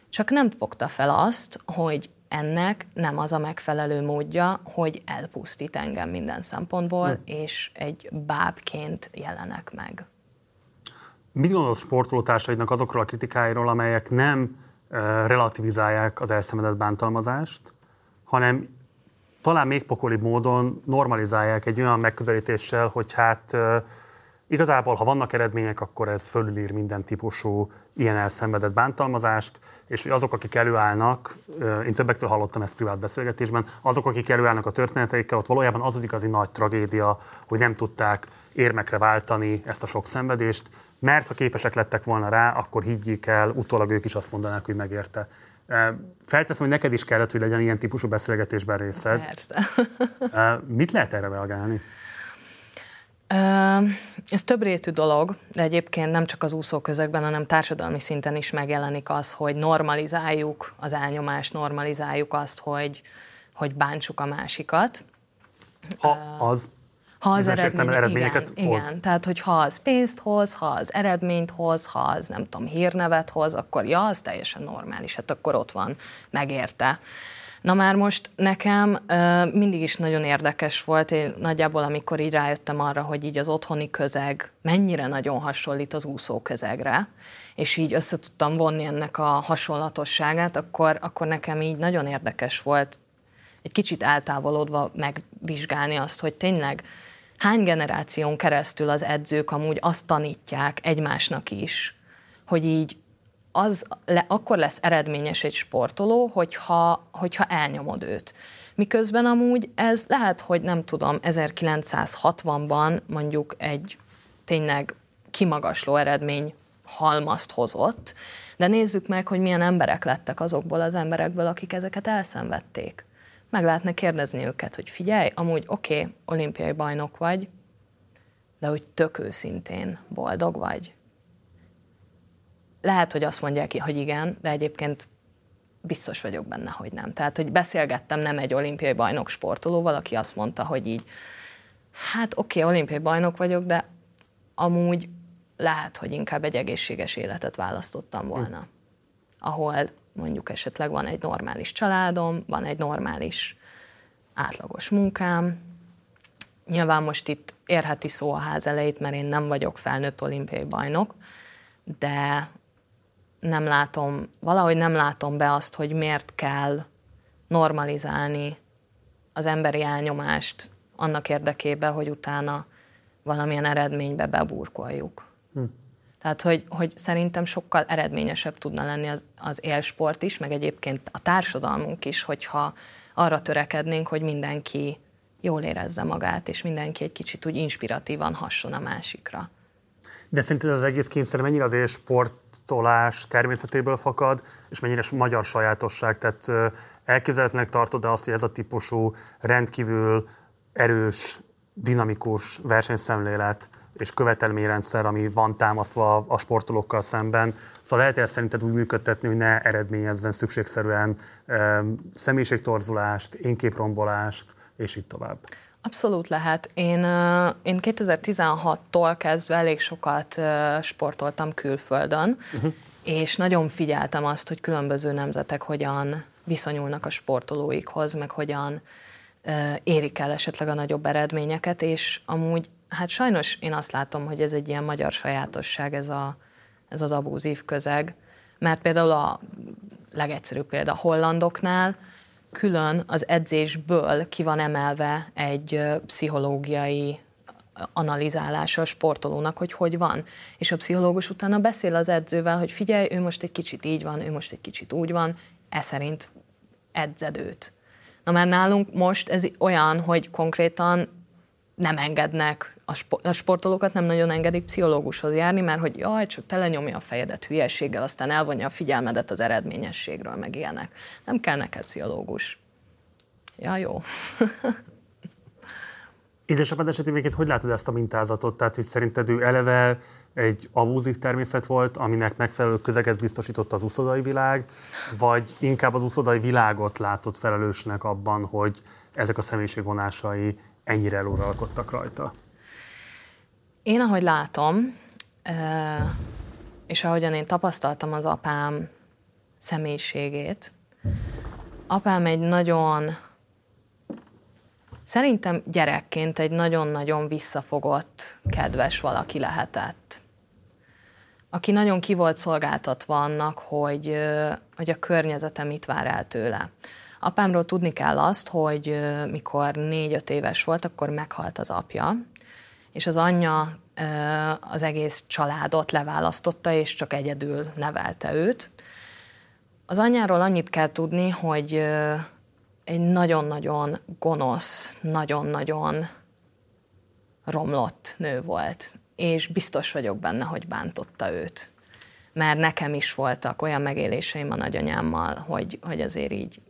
csak nem fogta fel azt, hogy ennek nem az a megfelelő módja, hogy elpusztít engem minden szempontból, hm. és egy bábként jelenek meg. Mit gondolsz sportolótársaidnak azokról a kritikáiról, amelyek nem relativizálják az elszenvedett bántalmazást, hanem talán még pokolibb módon normalizálják egy olyan megközelítéssel, hogy hát igazából, ha vannak eredmények, akkor ez fölülír minden típusú ilyen elszenvedett bántalmazást, és hogy azok, akik előállnak, én többektől hallottam ezt privát beszélgetésben, azok, akik előállnak a történeteikkel, ott valójában az az igazi nagy tragédia, hogy nem tudták érmekre váltani ezt a sok szenvedést, mert ha képesek lettek volna rá, akkor higgyék el, utólag ők is azt mondanák, hogy megérte. Felteszem, hogy neked is kellett, hogy legyen ilyen típusú beszélgetésben részed. Persze. Mit lehet erre reagálni? Ez több rétű dolog, de egyébként nem csak az úszóközökben, hanem társadalmi szinten is megjelenik az, hogy normalizáljuk az elnyomást, normalizáljuk azt, hogy, hogy bántsuk a másikat. Ha az ha az eredmény, eredményeket igen, hoz. Igen, tehát hogy ha az pénzt hoz, ha az eredményt hoz, ha az nem tudom, hírnevet hoz, akkor ja, az teljesen normális, hát akkor ott van, megérte. Na már most nekem mindig is nagyon érdekes volt, én nagyjából amikor így rájöttem arra, hogy így az otthoni közeg mennyire nagyon hasonlít az úszó közegre, és így össze tudtam vonni ennek a hasonlatosságát, akkor, akkor nekem így nagyon érdekes volt egy kicsit eltávolodva megvizsgálni azt, hogy tényleg hány generáción keresztül az edzők amúgy azt tanítják egymásnak is, hogy így az le, akkor lesz eredményes egy sportoló, hogyha, hogyha elnyomod őt. Miközben amúgy ez lehet, hogy nem tudom, 1960-ban mondjuk egy tényleg kimagasló eredmény halmazt hozott, de nézzük meg, hogy milyen emberek lettek azokból az emberekből, akik ezeket elszenvedték. meg lehetne kérdezni őket, hogy figyelj, amúgy oké, okay, olimpiai bajnok vagy, de hogy tök őszintén boldog vagy. Lehet, hogy azt mondják ki, hogy igen, de egyébként biztos vagyok benne, hogy nem. Tehát, hogy beszélgettem nem egy olimpiai bajnok sportolóval, aki azt mondta, hogy így, hát oké, okay, olimpiai bajnok vagyok, de amúgy lehet, hogy inkább egy egészséges életet választottam volna. Hm. Ahol mondjuk esetleg van egy normális családom, van egy normális átlagos munkám. Nyilván most itt érheti szó a ház elejét, mert én nem vagyok felnőtt olimpiai bajnok, de nem látom, valahogy nem látom be azt, hogy miért kell normalizálni az emberi elnyomást annak érdekében, hogy utána valamilyen eredménybe beburkoljuk. Hm. Tehát, hogy, hogy szerintem sokkal eredményesebb tudna lenni az, az élsport is, meg egyébként a társadalmunk is, hogyha arra törekednénk, hogy mindenki jól érezze magát, és mindenki egy kicsit úgy inspiratívan hasson a másikra. De szerinted az egész kényszer mennyire az élsportolás természetéből fakad, és mennyire magyar sajátosság? Tehát elképzelhetőnek tartod azt, hogy ez a típusú rendkívül erős, dinamikus versenyszemlélet és követelményrendszer, ami van támasztva a sportolókkal szemben. Szóval lehet ezt szerinted úgy működtetni, hogy ne eredményezzen szükségszerűen e, személyiségtorzulást, énképrombolást, és így tovább. Abszolút lehet. Én, én 2016-tól kezdve elég sokat sportoltam külföldön, uh-huh. és nagyon figyeltem azt, hogy különböző nemzetek hogyan viszonyulnak a sportolóikhoz, meg hogyan érik el esetleg a nagyobb eredményeket, és amúgy hát sajnos én azt látom, hogy ez egy ilyen magyar sajátosság, ez, a, ez az abúzív közeg, mert például a legegyszerűbb példa a hollandoknál külön az edzésből ki van emelve egy pszichológiai analizálása a sportolónak, hogy hogy van. És a pszichológus utána beszél az edzővel, hogy figyelj, ő most egy kicsit így van, ő most egy kicsit úgy van, e szerint edzed. Na már nálunk most ez olyan, hogy konkrétan nem engednek, a, spo- a sportolókat nem nagyon engedik pszichológushoz járni, mert hogy jaj, csak telenyomja a fejedet hülyességgel, aztán elvonja a figyelmedet az eredményességről, meg ilyenek. Nem kell neked pszichológus. Ja, jó. Édesapád esetében hogy látod ezt a mintázatot? Tehát, hogy szerinted ő eleve egy abúzív természet volt, aminek megfelelő közeget biztosított az uszodai világ, vagy inkább az uszodai világot látott felelősnek abban, hogy ezek a személyiségvonásai ennyire eluralkodtak rajta? Én, ahogy látom, és ahogyan én tapasztaltam az apám személyiségét, apám egy nagyon, szerintem gyerekként egy nagyon-nagyon visszafogott, kedves valaki lehetett. Aki nagyon ki volt szolgáltatva annak, hogy, hogy a környezete mit vár el tőle. Apámról tudni kell azt, hogy mikor négy-öt éves volt, akkor meghalt az apja, és az anyja az egész családot leválasztotta, és csak egyedül nevelte őt. Az anyáról annyit kell tudni, hogy egy nagyon-nagyon gonosz, nagyon-nagyon romlott nő volt, és biztos vagyok benne, hogy bántotta őt. Mert nekem is voltak olyan megéléseim a nagyanyámmal, hogy, hogy azért így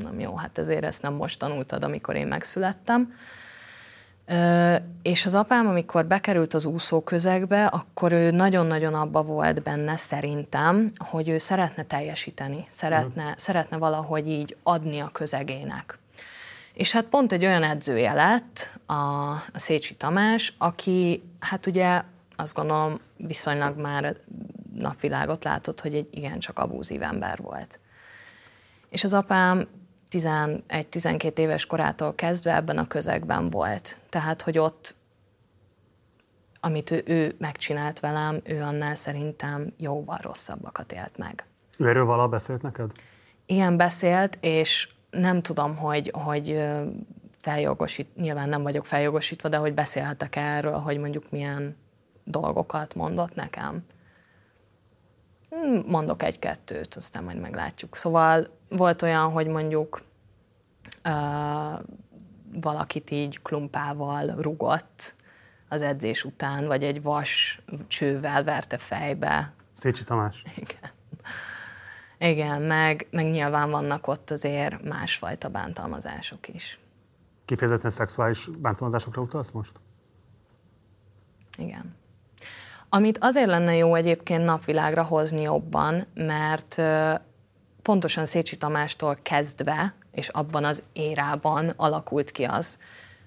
nem jó, hát ezért ezt nem most tanultad, amikor én megszülettem. Ö, és az apám, amikor bekerült az úszó közegbe, akkor ő nagyon-nagyon abba volt benne szerintem, hogy ő szeretne teljesíteni, szeretne, mm. szeretne valahogy így adni a közegének. És hát pont egy olyan edzője lett a, a Szécsi Tamás, aki hát ugye azt gondolom viszonylag már napvilágot látott, hogy egy igencsak abúzív ember volt. És az apám 11-12 éves korától kezdve ebben a közegben volt. Tehát, hogy ott, amit ő, ő megcsinált velem, ő annál szerintem jóval rosszabbakat élt meg. Ő erről vala beszélt neked? Igen, beszélt, és nem tudom, hogy, hogy feljogosít, nyilván nem vagyok feljogosítva, de hogy beszélhetek erről, hogy mondjuk milyen dolgokat mondott nekem. Hmm, mondok egy-kettőt, aztán majd meglátjuk. Szóval volt olyan, hogy mondjuk uh, valakit így klumpával rugott az edzés után, vagy egy vas csővel verte fejbe. Szécsi Tamás. Igen. Igen, meg, meg nyilván vannak ott azért másfajta bántalmazások is. Kifejezetten szexuális bántalmazásokra utalsz most? Igen. Amit azért lenne jó egyébként napvilágra hozni jobban, mert pontosan Szécsi Tamástól kezdve, és abban az érában alakult ki az,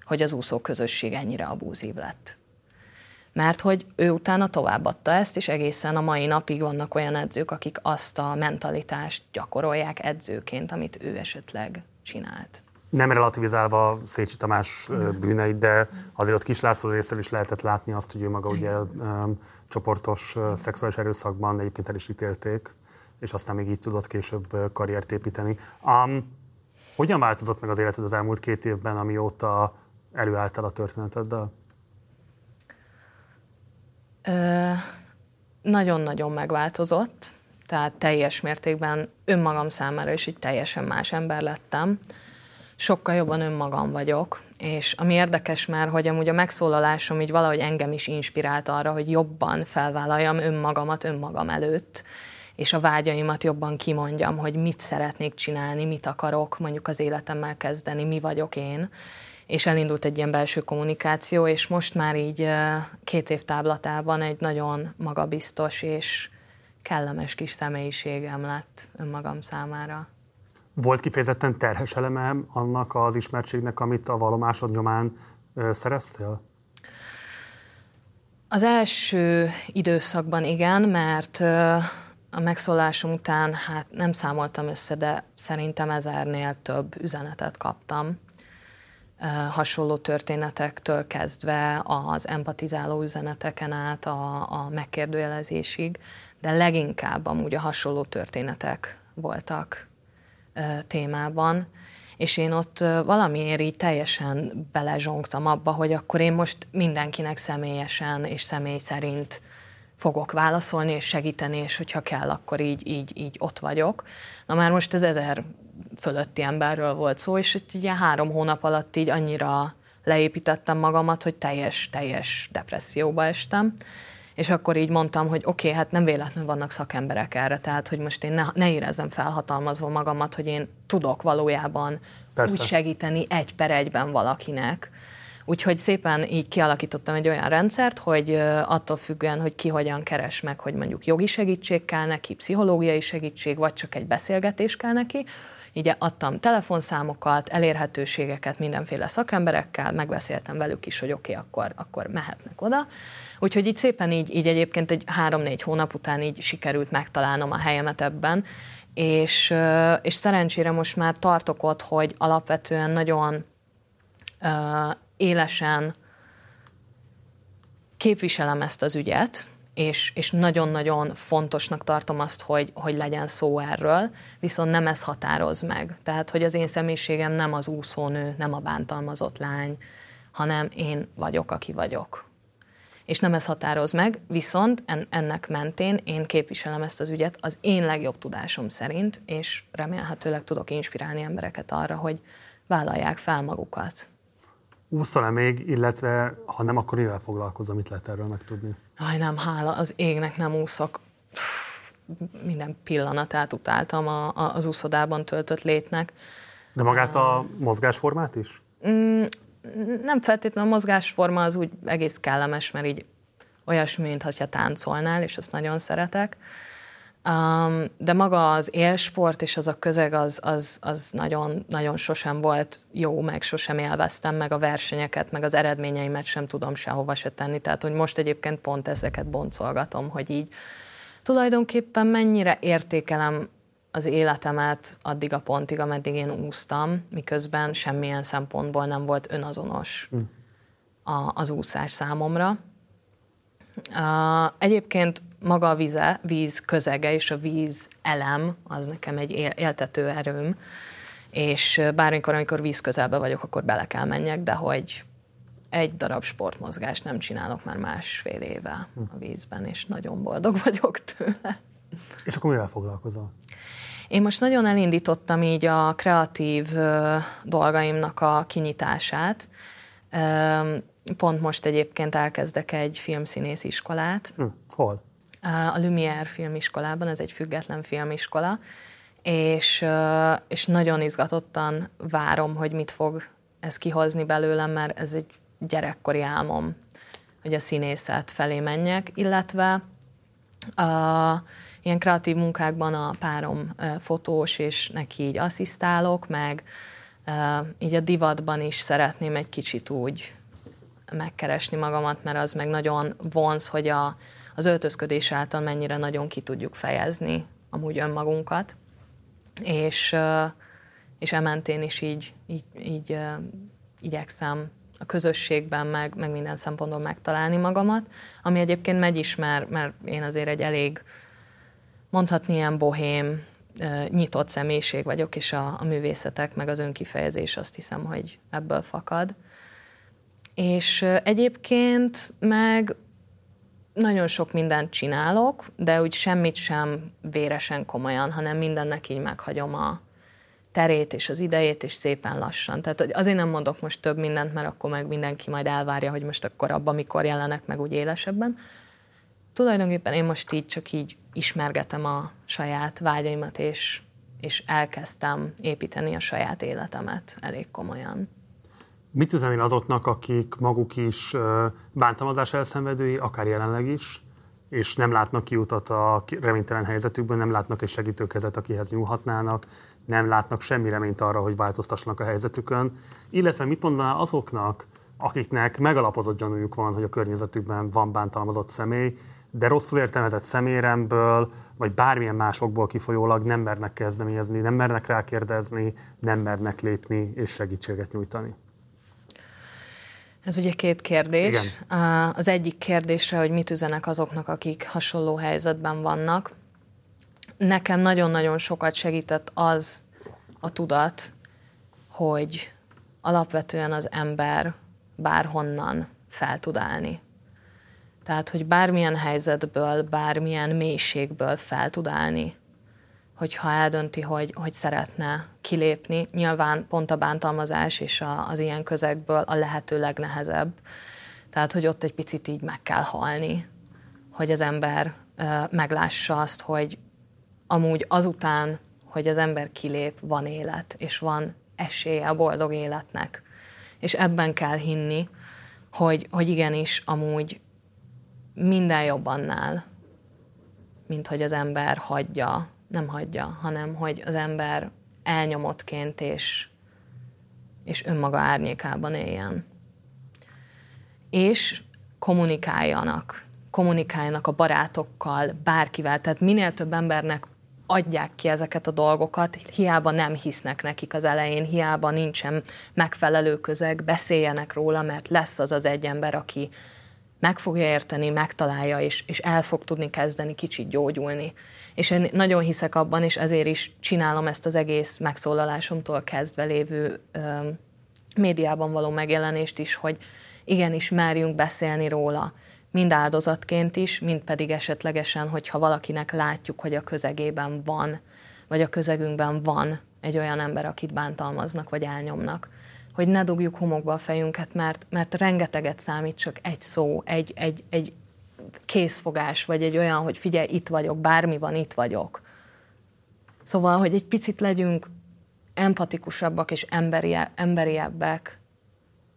hogy az úszó közösség ennyire abúzív lett. Mert hogy ő utána továbbadta ezt, és egészen a mai napig vannak olyan edzők, akik azt a mentalitást gyakorolják edzőként, amit ő esetleg csinált. Nem relativizálva Szécsi Tamás bűneit, de azért ott Kis László részéről is lehetett látni azt, hogy ő maga ugye um, csoportos uh, szexuális erőszakban egyébként el is ítélték, és aztán még így tudott később karriert építeni. Um, hogyan változott meg az életed az elmúlt két évben, amióta előálltál a történeteddel? nagyon-nagyon megváltozott, tehát teljes mértékben önmagam számára is így teljesen más ember lettem. Sokkal jobban önmagam vagyok, és ami érdekes már, hogy amúgy a megszólalásom így valahogy engem is inspirált arra, hogy jobban felvállaljam önmagamat önmagam előtt, és a vágyaimat jobban kimondjam, hogy mit szeretnék csinálni, mit akarok mondjuk az életemmel kezdeni, mi vagyok én és elindult egy ilyen belső kommunikáció, és most már így két év táblatában egy nagyon magabiztos és kellemes kis személyiségem lett önmagam számára. Volt kifejezetten terhes eleme annak az ismertségnek, amit a valomásod nyomán szereztél? Az első időszakban igen, mert a megszólásom után, hát nem számoltam össze, de szerintem ezernél több üzenetet kaptam hasonló történetektől kezdve az empatizáló üzeneteken át a, a megkérdőjelezésig, de leginkább amúgy a hasonló történetek voltak témában, és én ott valamiért így teljesen belezsongtam abba, hogy akkor én most mindenkinek személyesen és személy szerint fogok válaszolni és segíteni, és hogyha kell, akkor így, így, így ott vagyok. Na már most ez ezer fölötti emberről volt szó, és így ilyen három hónap alatt így annyira leépítettem magamat, hogy teljes, teljes depresszióba estem. És akkor így mondtam, hogy oké, okay, hát nem véletlenül vannak szakemberek erre, tehát hogy most én ne, ne érezzem felhatalmazva magamat, hogy én tudok valójában Persze. úgy segíteni egy per egyben valakinek, Úgyhogy szépen így kialakítottam egy olyan rendszert, hogy attól függően, hogy ki hogyan keres meg, hogy mondjuk jogi segítség kell neki, pszichológiai segítség, vagy csak egy beszélgetés kell neki, így adtam telefonszámokat, elérhetőségeket mindenféle szakemberekkel, megbeszéltem velük is, hogy oké, okay, akkor, akkor mehetnek oda. Úgyhogy így szépen így, így egyébként egy három-négy hónap után így sikerült megtalálnom a helyemet ebben, és, és szerencsére most már tartok ott, hogy alapvetően nagyon élesen képviselem ezt az ügyet, és, és nagyon-nagyon fontosnak tartom azt, hogy, hogy legyen szó erről, viszont nem ez határoz meg. Tehát, hogy az én személyiségem nem az úszónő, nem a bántalmazott lány, hanem én vagyok, aki vagyok. És nem ez határoz meg, viszont ennek mentén én képviselem ezt az ügyet az én legjobb tudásom szerint, és remélhetőleg tudok inspirálni embereket arra, hogy vállalják fel magukat Úszol-e még, illetve ha nem, akkor mivel foglalkozom, mit lehet erről megtudni? Aj, nem, hála az égnek nem úszok. minden pillanatát utáltam a, a, az úszodában töltött létnek. De magát a mozgásformát is? Mm, nem feltétlenül a mozgásforma az úgy egész kellemes, mert így olyasmi, mintha táncolnál, és ezt nagyon szeretek. Um, de maga az élsport és az a közeg az, az, az nagyon, nagyon sosem volt jó, meg sosem élveztem, meg a versenyeket, meg az eredményeimet sem tudom sehova se tenni. Tehát, hogy most egyébként pont ezeket boncolgatom, hogy így tulajdonképpen mennyire értékelem az életemet addig a pontig, ameddig én úsztam, miközben semmilyen szempontból nem volt önazonos hm. a, az úszás számomra. Uh, egyébként maga a vize, víz közege és a víz elem, az nekem egy éltető erőm, és bármikor, amikor víz közelbe vagyok, akkor bele kell menjek, de hogy egy darab sportmozgást nem csinálok már másfél éve a vízben, és nagyon boldog vagyok tőle. És akkor mivel foglalkozol? Én most nagyon elindítottam így a kreatív dolgaimnak a kinyitását. Pont most egyébként elkezdek egy filmszínész iskolát. Hm, hol? A Lumière filmiskolában, ez egy független filmiskola, és, és nagyon izgatottan várom, hogy mit fog ez kihozni belőlem, mert ez egy gyerekkori álmom, hogy a színészet felé menjek, illetve a, ilyen kreatív munkákban a párom fotós, és neki így asszisztálok, meg így a divatban is szeretném egy kicsit úgy megkeresni magamat, mert az meg nagyon vonz, hogy a, az öltözködés által mennyire nagyon ki tudjuk fejezni amúgy önmagunkat. És, és ementén is így, így, így igyekszem a közösségben, meg, meg minden szempontból megtalálni magamat, ami egyébként megy is, mert, mert én azért egy elég, mondhatni ilyen bohém, nyitott személyiség vagyok, és a, a művészetek, meg az önkifejezés azt hiszem, hogy ebből fakad. És egyébként meg nagyon sok mindent csinálok, de úgy semmit sem véresen komolyan, hanem mindennek így meghagyom a terét és az idejét, és szépen lassan. Tehát azért nem mondok most több mindent, mert akkor meg mindenki majd elvárja, hogy most akkor abban mikor jelenek meg úgy élesebben. Tulajdonképpen én most így csak így ismergetem a saját vágyaimat, és, és elkezdtem építeni a saját életemet elég komolyan. Mit üzenél azoknak, akik maguk is bántalmazás elszenvedői, akár jelenleg is, és nem látnak kiutat a reménytelen helyzetükből, nem látnak egy segítőkezet, akihez nyúlhatnának, nem látnak semmi reményt arra, hogy változtassanak a helyzetükön, illetve mit mondaná azoknak, akiknek megalapozott gyanújuk van, hogy a környezetükben van bántalmazott személy, de rosszul értelmezett szeméremből, vagy bármilyen másokból kifolyólag nem mernek kezdeményezni, nem mernek rákérdezni, nem mernek lépni és segítséget nyújtani. Ez ugye két kérdés. Igen. Az egyik kérdésre, hogy mit üzenek azoknak, akik hasonló helyzetben vannak. Nekem nagyon-nagyon sokat segített az a tudat, hogy alapvetően az ember bárhonnan fel tud állni. Tehát, hogy bármilyen helyzetből, bármilyen mélységből fel tud állni hogyha eldönti, hogy, hogy szeretne kilépni. Nyilván pont a bántalmazás és a, az ilyen közegből a lehető legnehezebb. Tehát, hogy ott egy picit így meg kell halni, hogy az ember ö, meglássa azt, hogy amúgy azután, hogy az ember kilép, van élet, és van esélye a boldog életnek. És ebben kell hinni, hogy, hogy igenis amúgy minden jobb annál, mint hogy az ember hagyja nem hagyja, hanem hogy az ember elnyomottként és, és önmaga árnyékában éljen. És kommunikáljanak, kommunikáljanak a barátokkal, bárkivel, tehát minél több embernek adják ki ezeket a dolgokat, hiába nem hisznek nekik az elején, hiába nincsen megfelelő közeg, beszéljenek róla, mert lesz az az egy ember, aki meg fogja érteni, megtalálja, és, és el fog tudni kezdeni kicsit gyógyulni. És én nagyon hiszek abban, és ezért is csinálom ezt az egész megszólalásomtól kezdve lévő ö, médiában való megjelenést is, hogy igenis merjünk beszélni róla, mind áldozatként is, mind pedig esetlegesen, hogyha valakinek látjuk, hogy a közegében van, vagy a közegünkben van egy olyan ember, akit bántalmaznak, vagy elnyomnak hogy ne dugjuk homokba a fejünket, mert, mert rengeteget számít csak egy szó, egy, egy, egy készfogás, vagy egy olyan, hogy figyelj, itt vagyok, bármi van, itt vagyok. Szóval, hogy egy picit legyünk empatikusabbak és emberi, emberiebbek,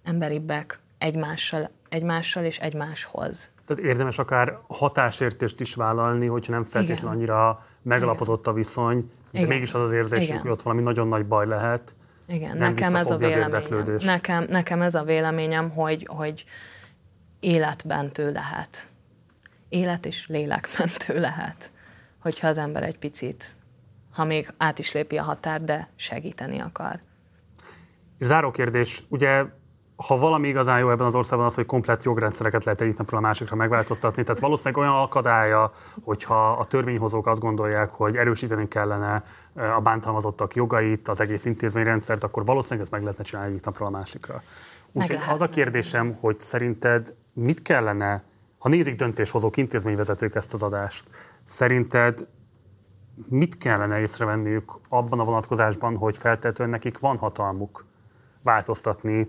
emberibbek egymással, egymással és egymáshoz. Tehát érdemes akár hatásértést is vállalni, hogyha nem feltétlenül annyira megalapozott a viszony, de Igen. mégis az az érzésünk, Igen. hogy ott valami nagyon nagy baj lehet, igen, nem nekem ez a véleményem. Nekem, nekem ez a véleményem, hogy, hogy életmentő lehet. Élet és lélekmentő lehet, hogyha az ember egy picit, ha még át is lépi a határ, de segíteni akar. És záró kérdés, ugye ha valami igazán jó ebben az országban az, hogy komplett jogrendszereket lehet egyik napról a másikra megváltoztatni. Tehát valószínűleg olyan akadálya, hogyha a törvényhozók azt gondolják, hogy erősíteni kellene a bántalmazottak jogait, az egész intézményrendszert, akkor valószínűleg ezt meg lehetne csinálni egyik napról a másikra. Úgyhogy az a kérdésem, hogy szerinted mit kellene, ha nézik döntéshozók, intézményvezetők ezt az adást, szerinted mit kellene észrevenniük abban a vonatkozásban, hogy feltétlenül nekik van hatalmuk változtatni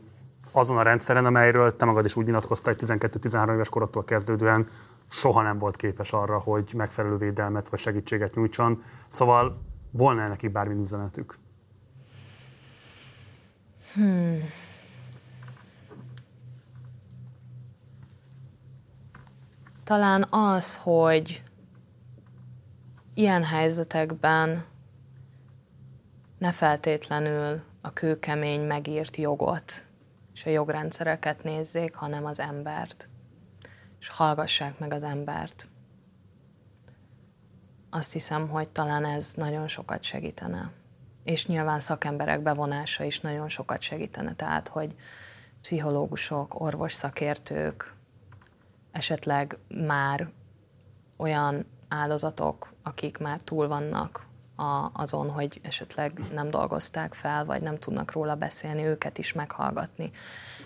azon a rendszeren, amelyről te magad is úgy nyilatkoztál, hogy 12-13 éves korattól kezdődően soha nem volt képes arra, hogy megfelelő védelmet vagy segítséget nyújtson. Szóval volna neki bármi üzenetük? Hmm. Talán az, hogy ilyen helyzetekben ne feltétlenül a kőkemény megírt jogot és a jogrendszereket nézzék, hanem az embert. És hallgassák meg az embert. Azt hiszem, hogy talán ez nagyon sokat segítene. És nyilván szakemberek bevonása is nagyon sokat segítene. Tehát, hogy pszichológusok, orvos szakértők, esetleg már olyan áldozatok, akik már túl vannak a, azon, hogy esetleg nem dolgozták fel, vagy nem tudnak róla beszélni, őket is meghallgatni.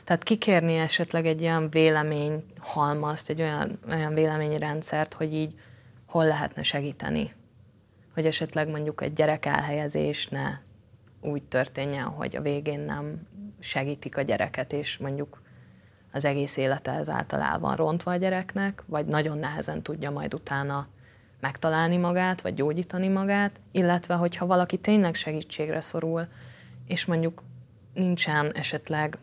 Tehát kikérni esetleg egy olyan vélemény halmazt, egy olyan, olyan véleményrendszert, hogy így hol lehetne segíteni. Hogy esetleg mondjuk egy gyerek elhelyezés ne úgy történjen, hogy a végén nem segítik a gyereket, és mondjuk az egész élete ezáltal el van rontva a gyereknek, vagy nagyon nehezen tudja majd utána megtalálni magát, vagy gyógyítani magát, illetve hogyha valaki tényleg segítségre szorul, és mondjuk nincsen esetleg,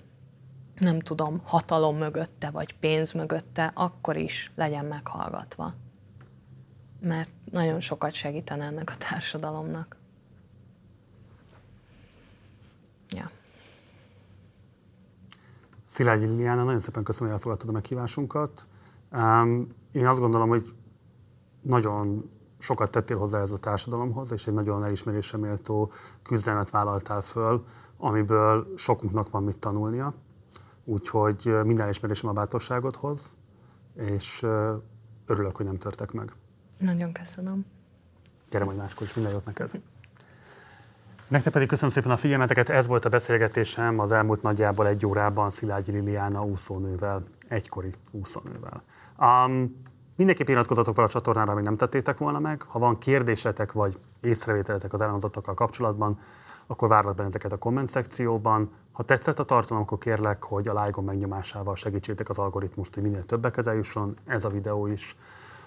nem tudom, hatalom mögötte, vagy pénz mögötte, akkor is legyen meghallgatva. Mert nagyon sokat segítene ennek a társadalomnak. Ja. Szilágyi Liliana, nagyon szépen köszönöm, hogy elfogadtad a meghívásunkat. Én azt gondolom, hogy nagyon sokat tettél hozzá ez a társadalomhoz, és egy nagyon elismerésre méltó küzdelmet vállaltál föl, amiből sokunknak van mit tanulnia. Úgyhogy minden elismerésem a bátorságodhoz, és örülök, hogy nem törtek meg. Nagyon köszönöm. Gyere majd máskor is, minden jót neked. Nektek pedig köszönöm szépen a figyelmeteket, ez volt a beszélgetésem az elmúlt nagyjából egy órában Szilágyi Liliana úszónővel, egykori úszónővel. Um, Mindenképp iratkozatok fel a csatornára, még nem tettétek volna meg. Ha van kérdésetek vagy észrevételetek az elhangzottakkal kapcsolatban, akkor várlak benneteket a komment szekcióban. Ha tetszett a tartalom, akkor kérlek, hogy a like megnyomásával segítsétek az algoritmust, hogy minél többek jusson ez a videó is.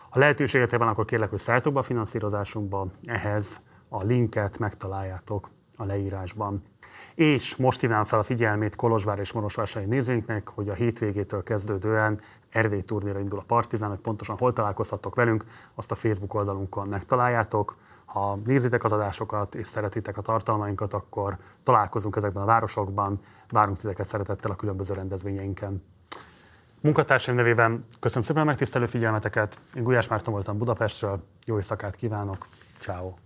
Ha lehetőségetek van, akkor kérlek, hogy szálltok be a finanszírozásunkba, ehhez a linket megtaláljátok a leírásban. És most hívnám fel a figyelmét Kolozsvár és Morosvásárhelyi nézőinknek, hogy a hétvégétől kezdődően RV turnére indul a Partizán, hogy pontosan hol találkozhattok velünk, azt a Facebook oldalunkon megtaláljátok. Ha nézitek az adásokat és szeretitek a tartalmainkat, akkor találkozunk ezekben a városokban, várunk titeket szeretettel a különböző rendezvényeinken. Munkatársaim nevében köszönöm szépen a megtisztelő figyelmeteket. Én Gulyás Márton voltam Budapestről, jó éjszakát kívánok, ciao.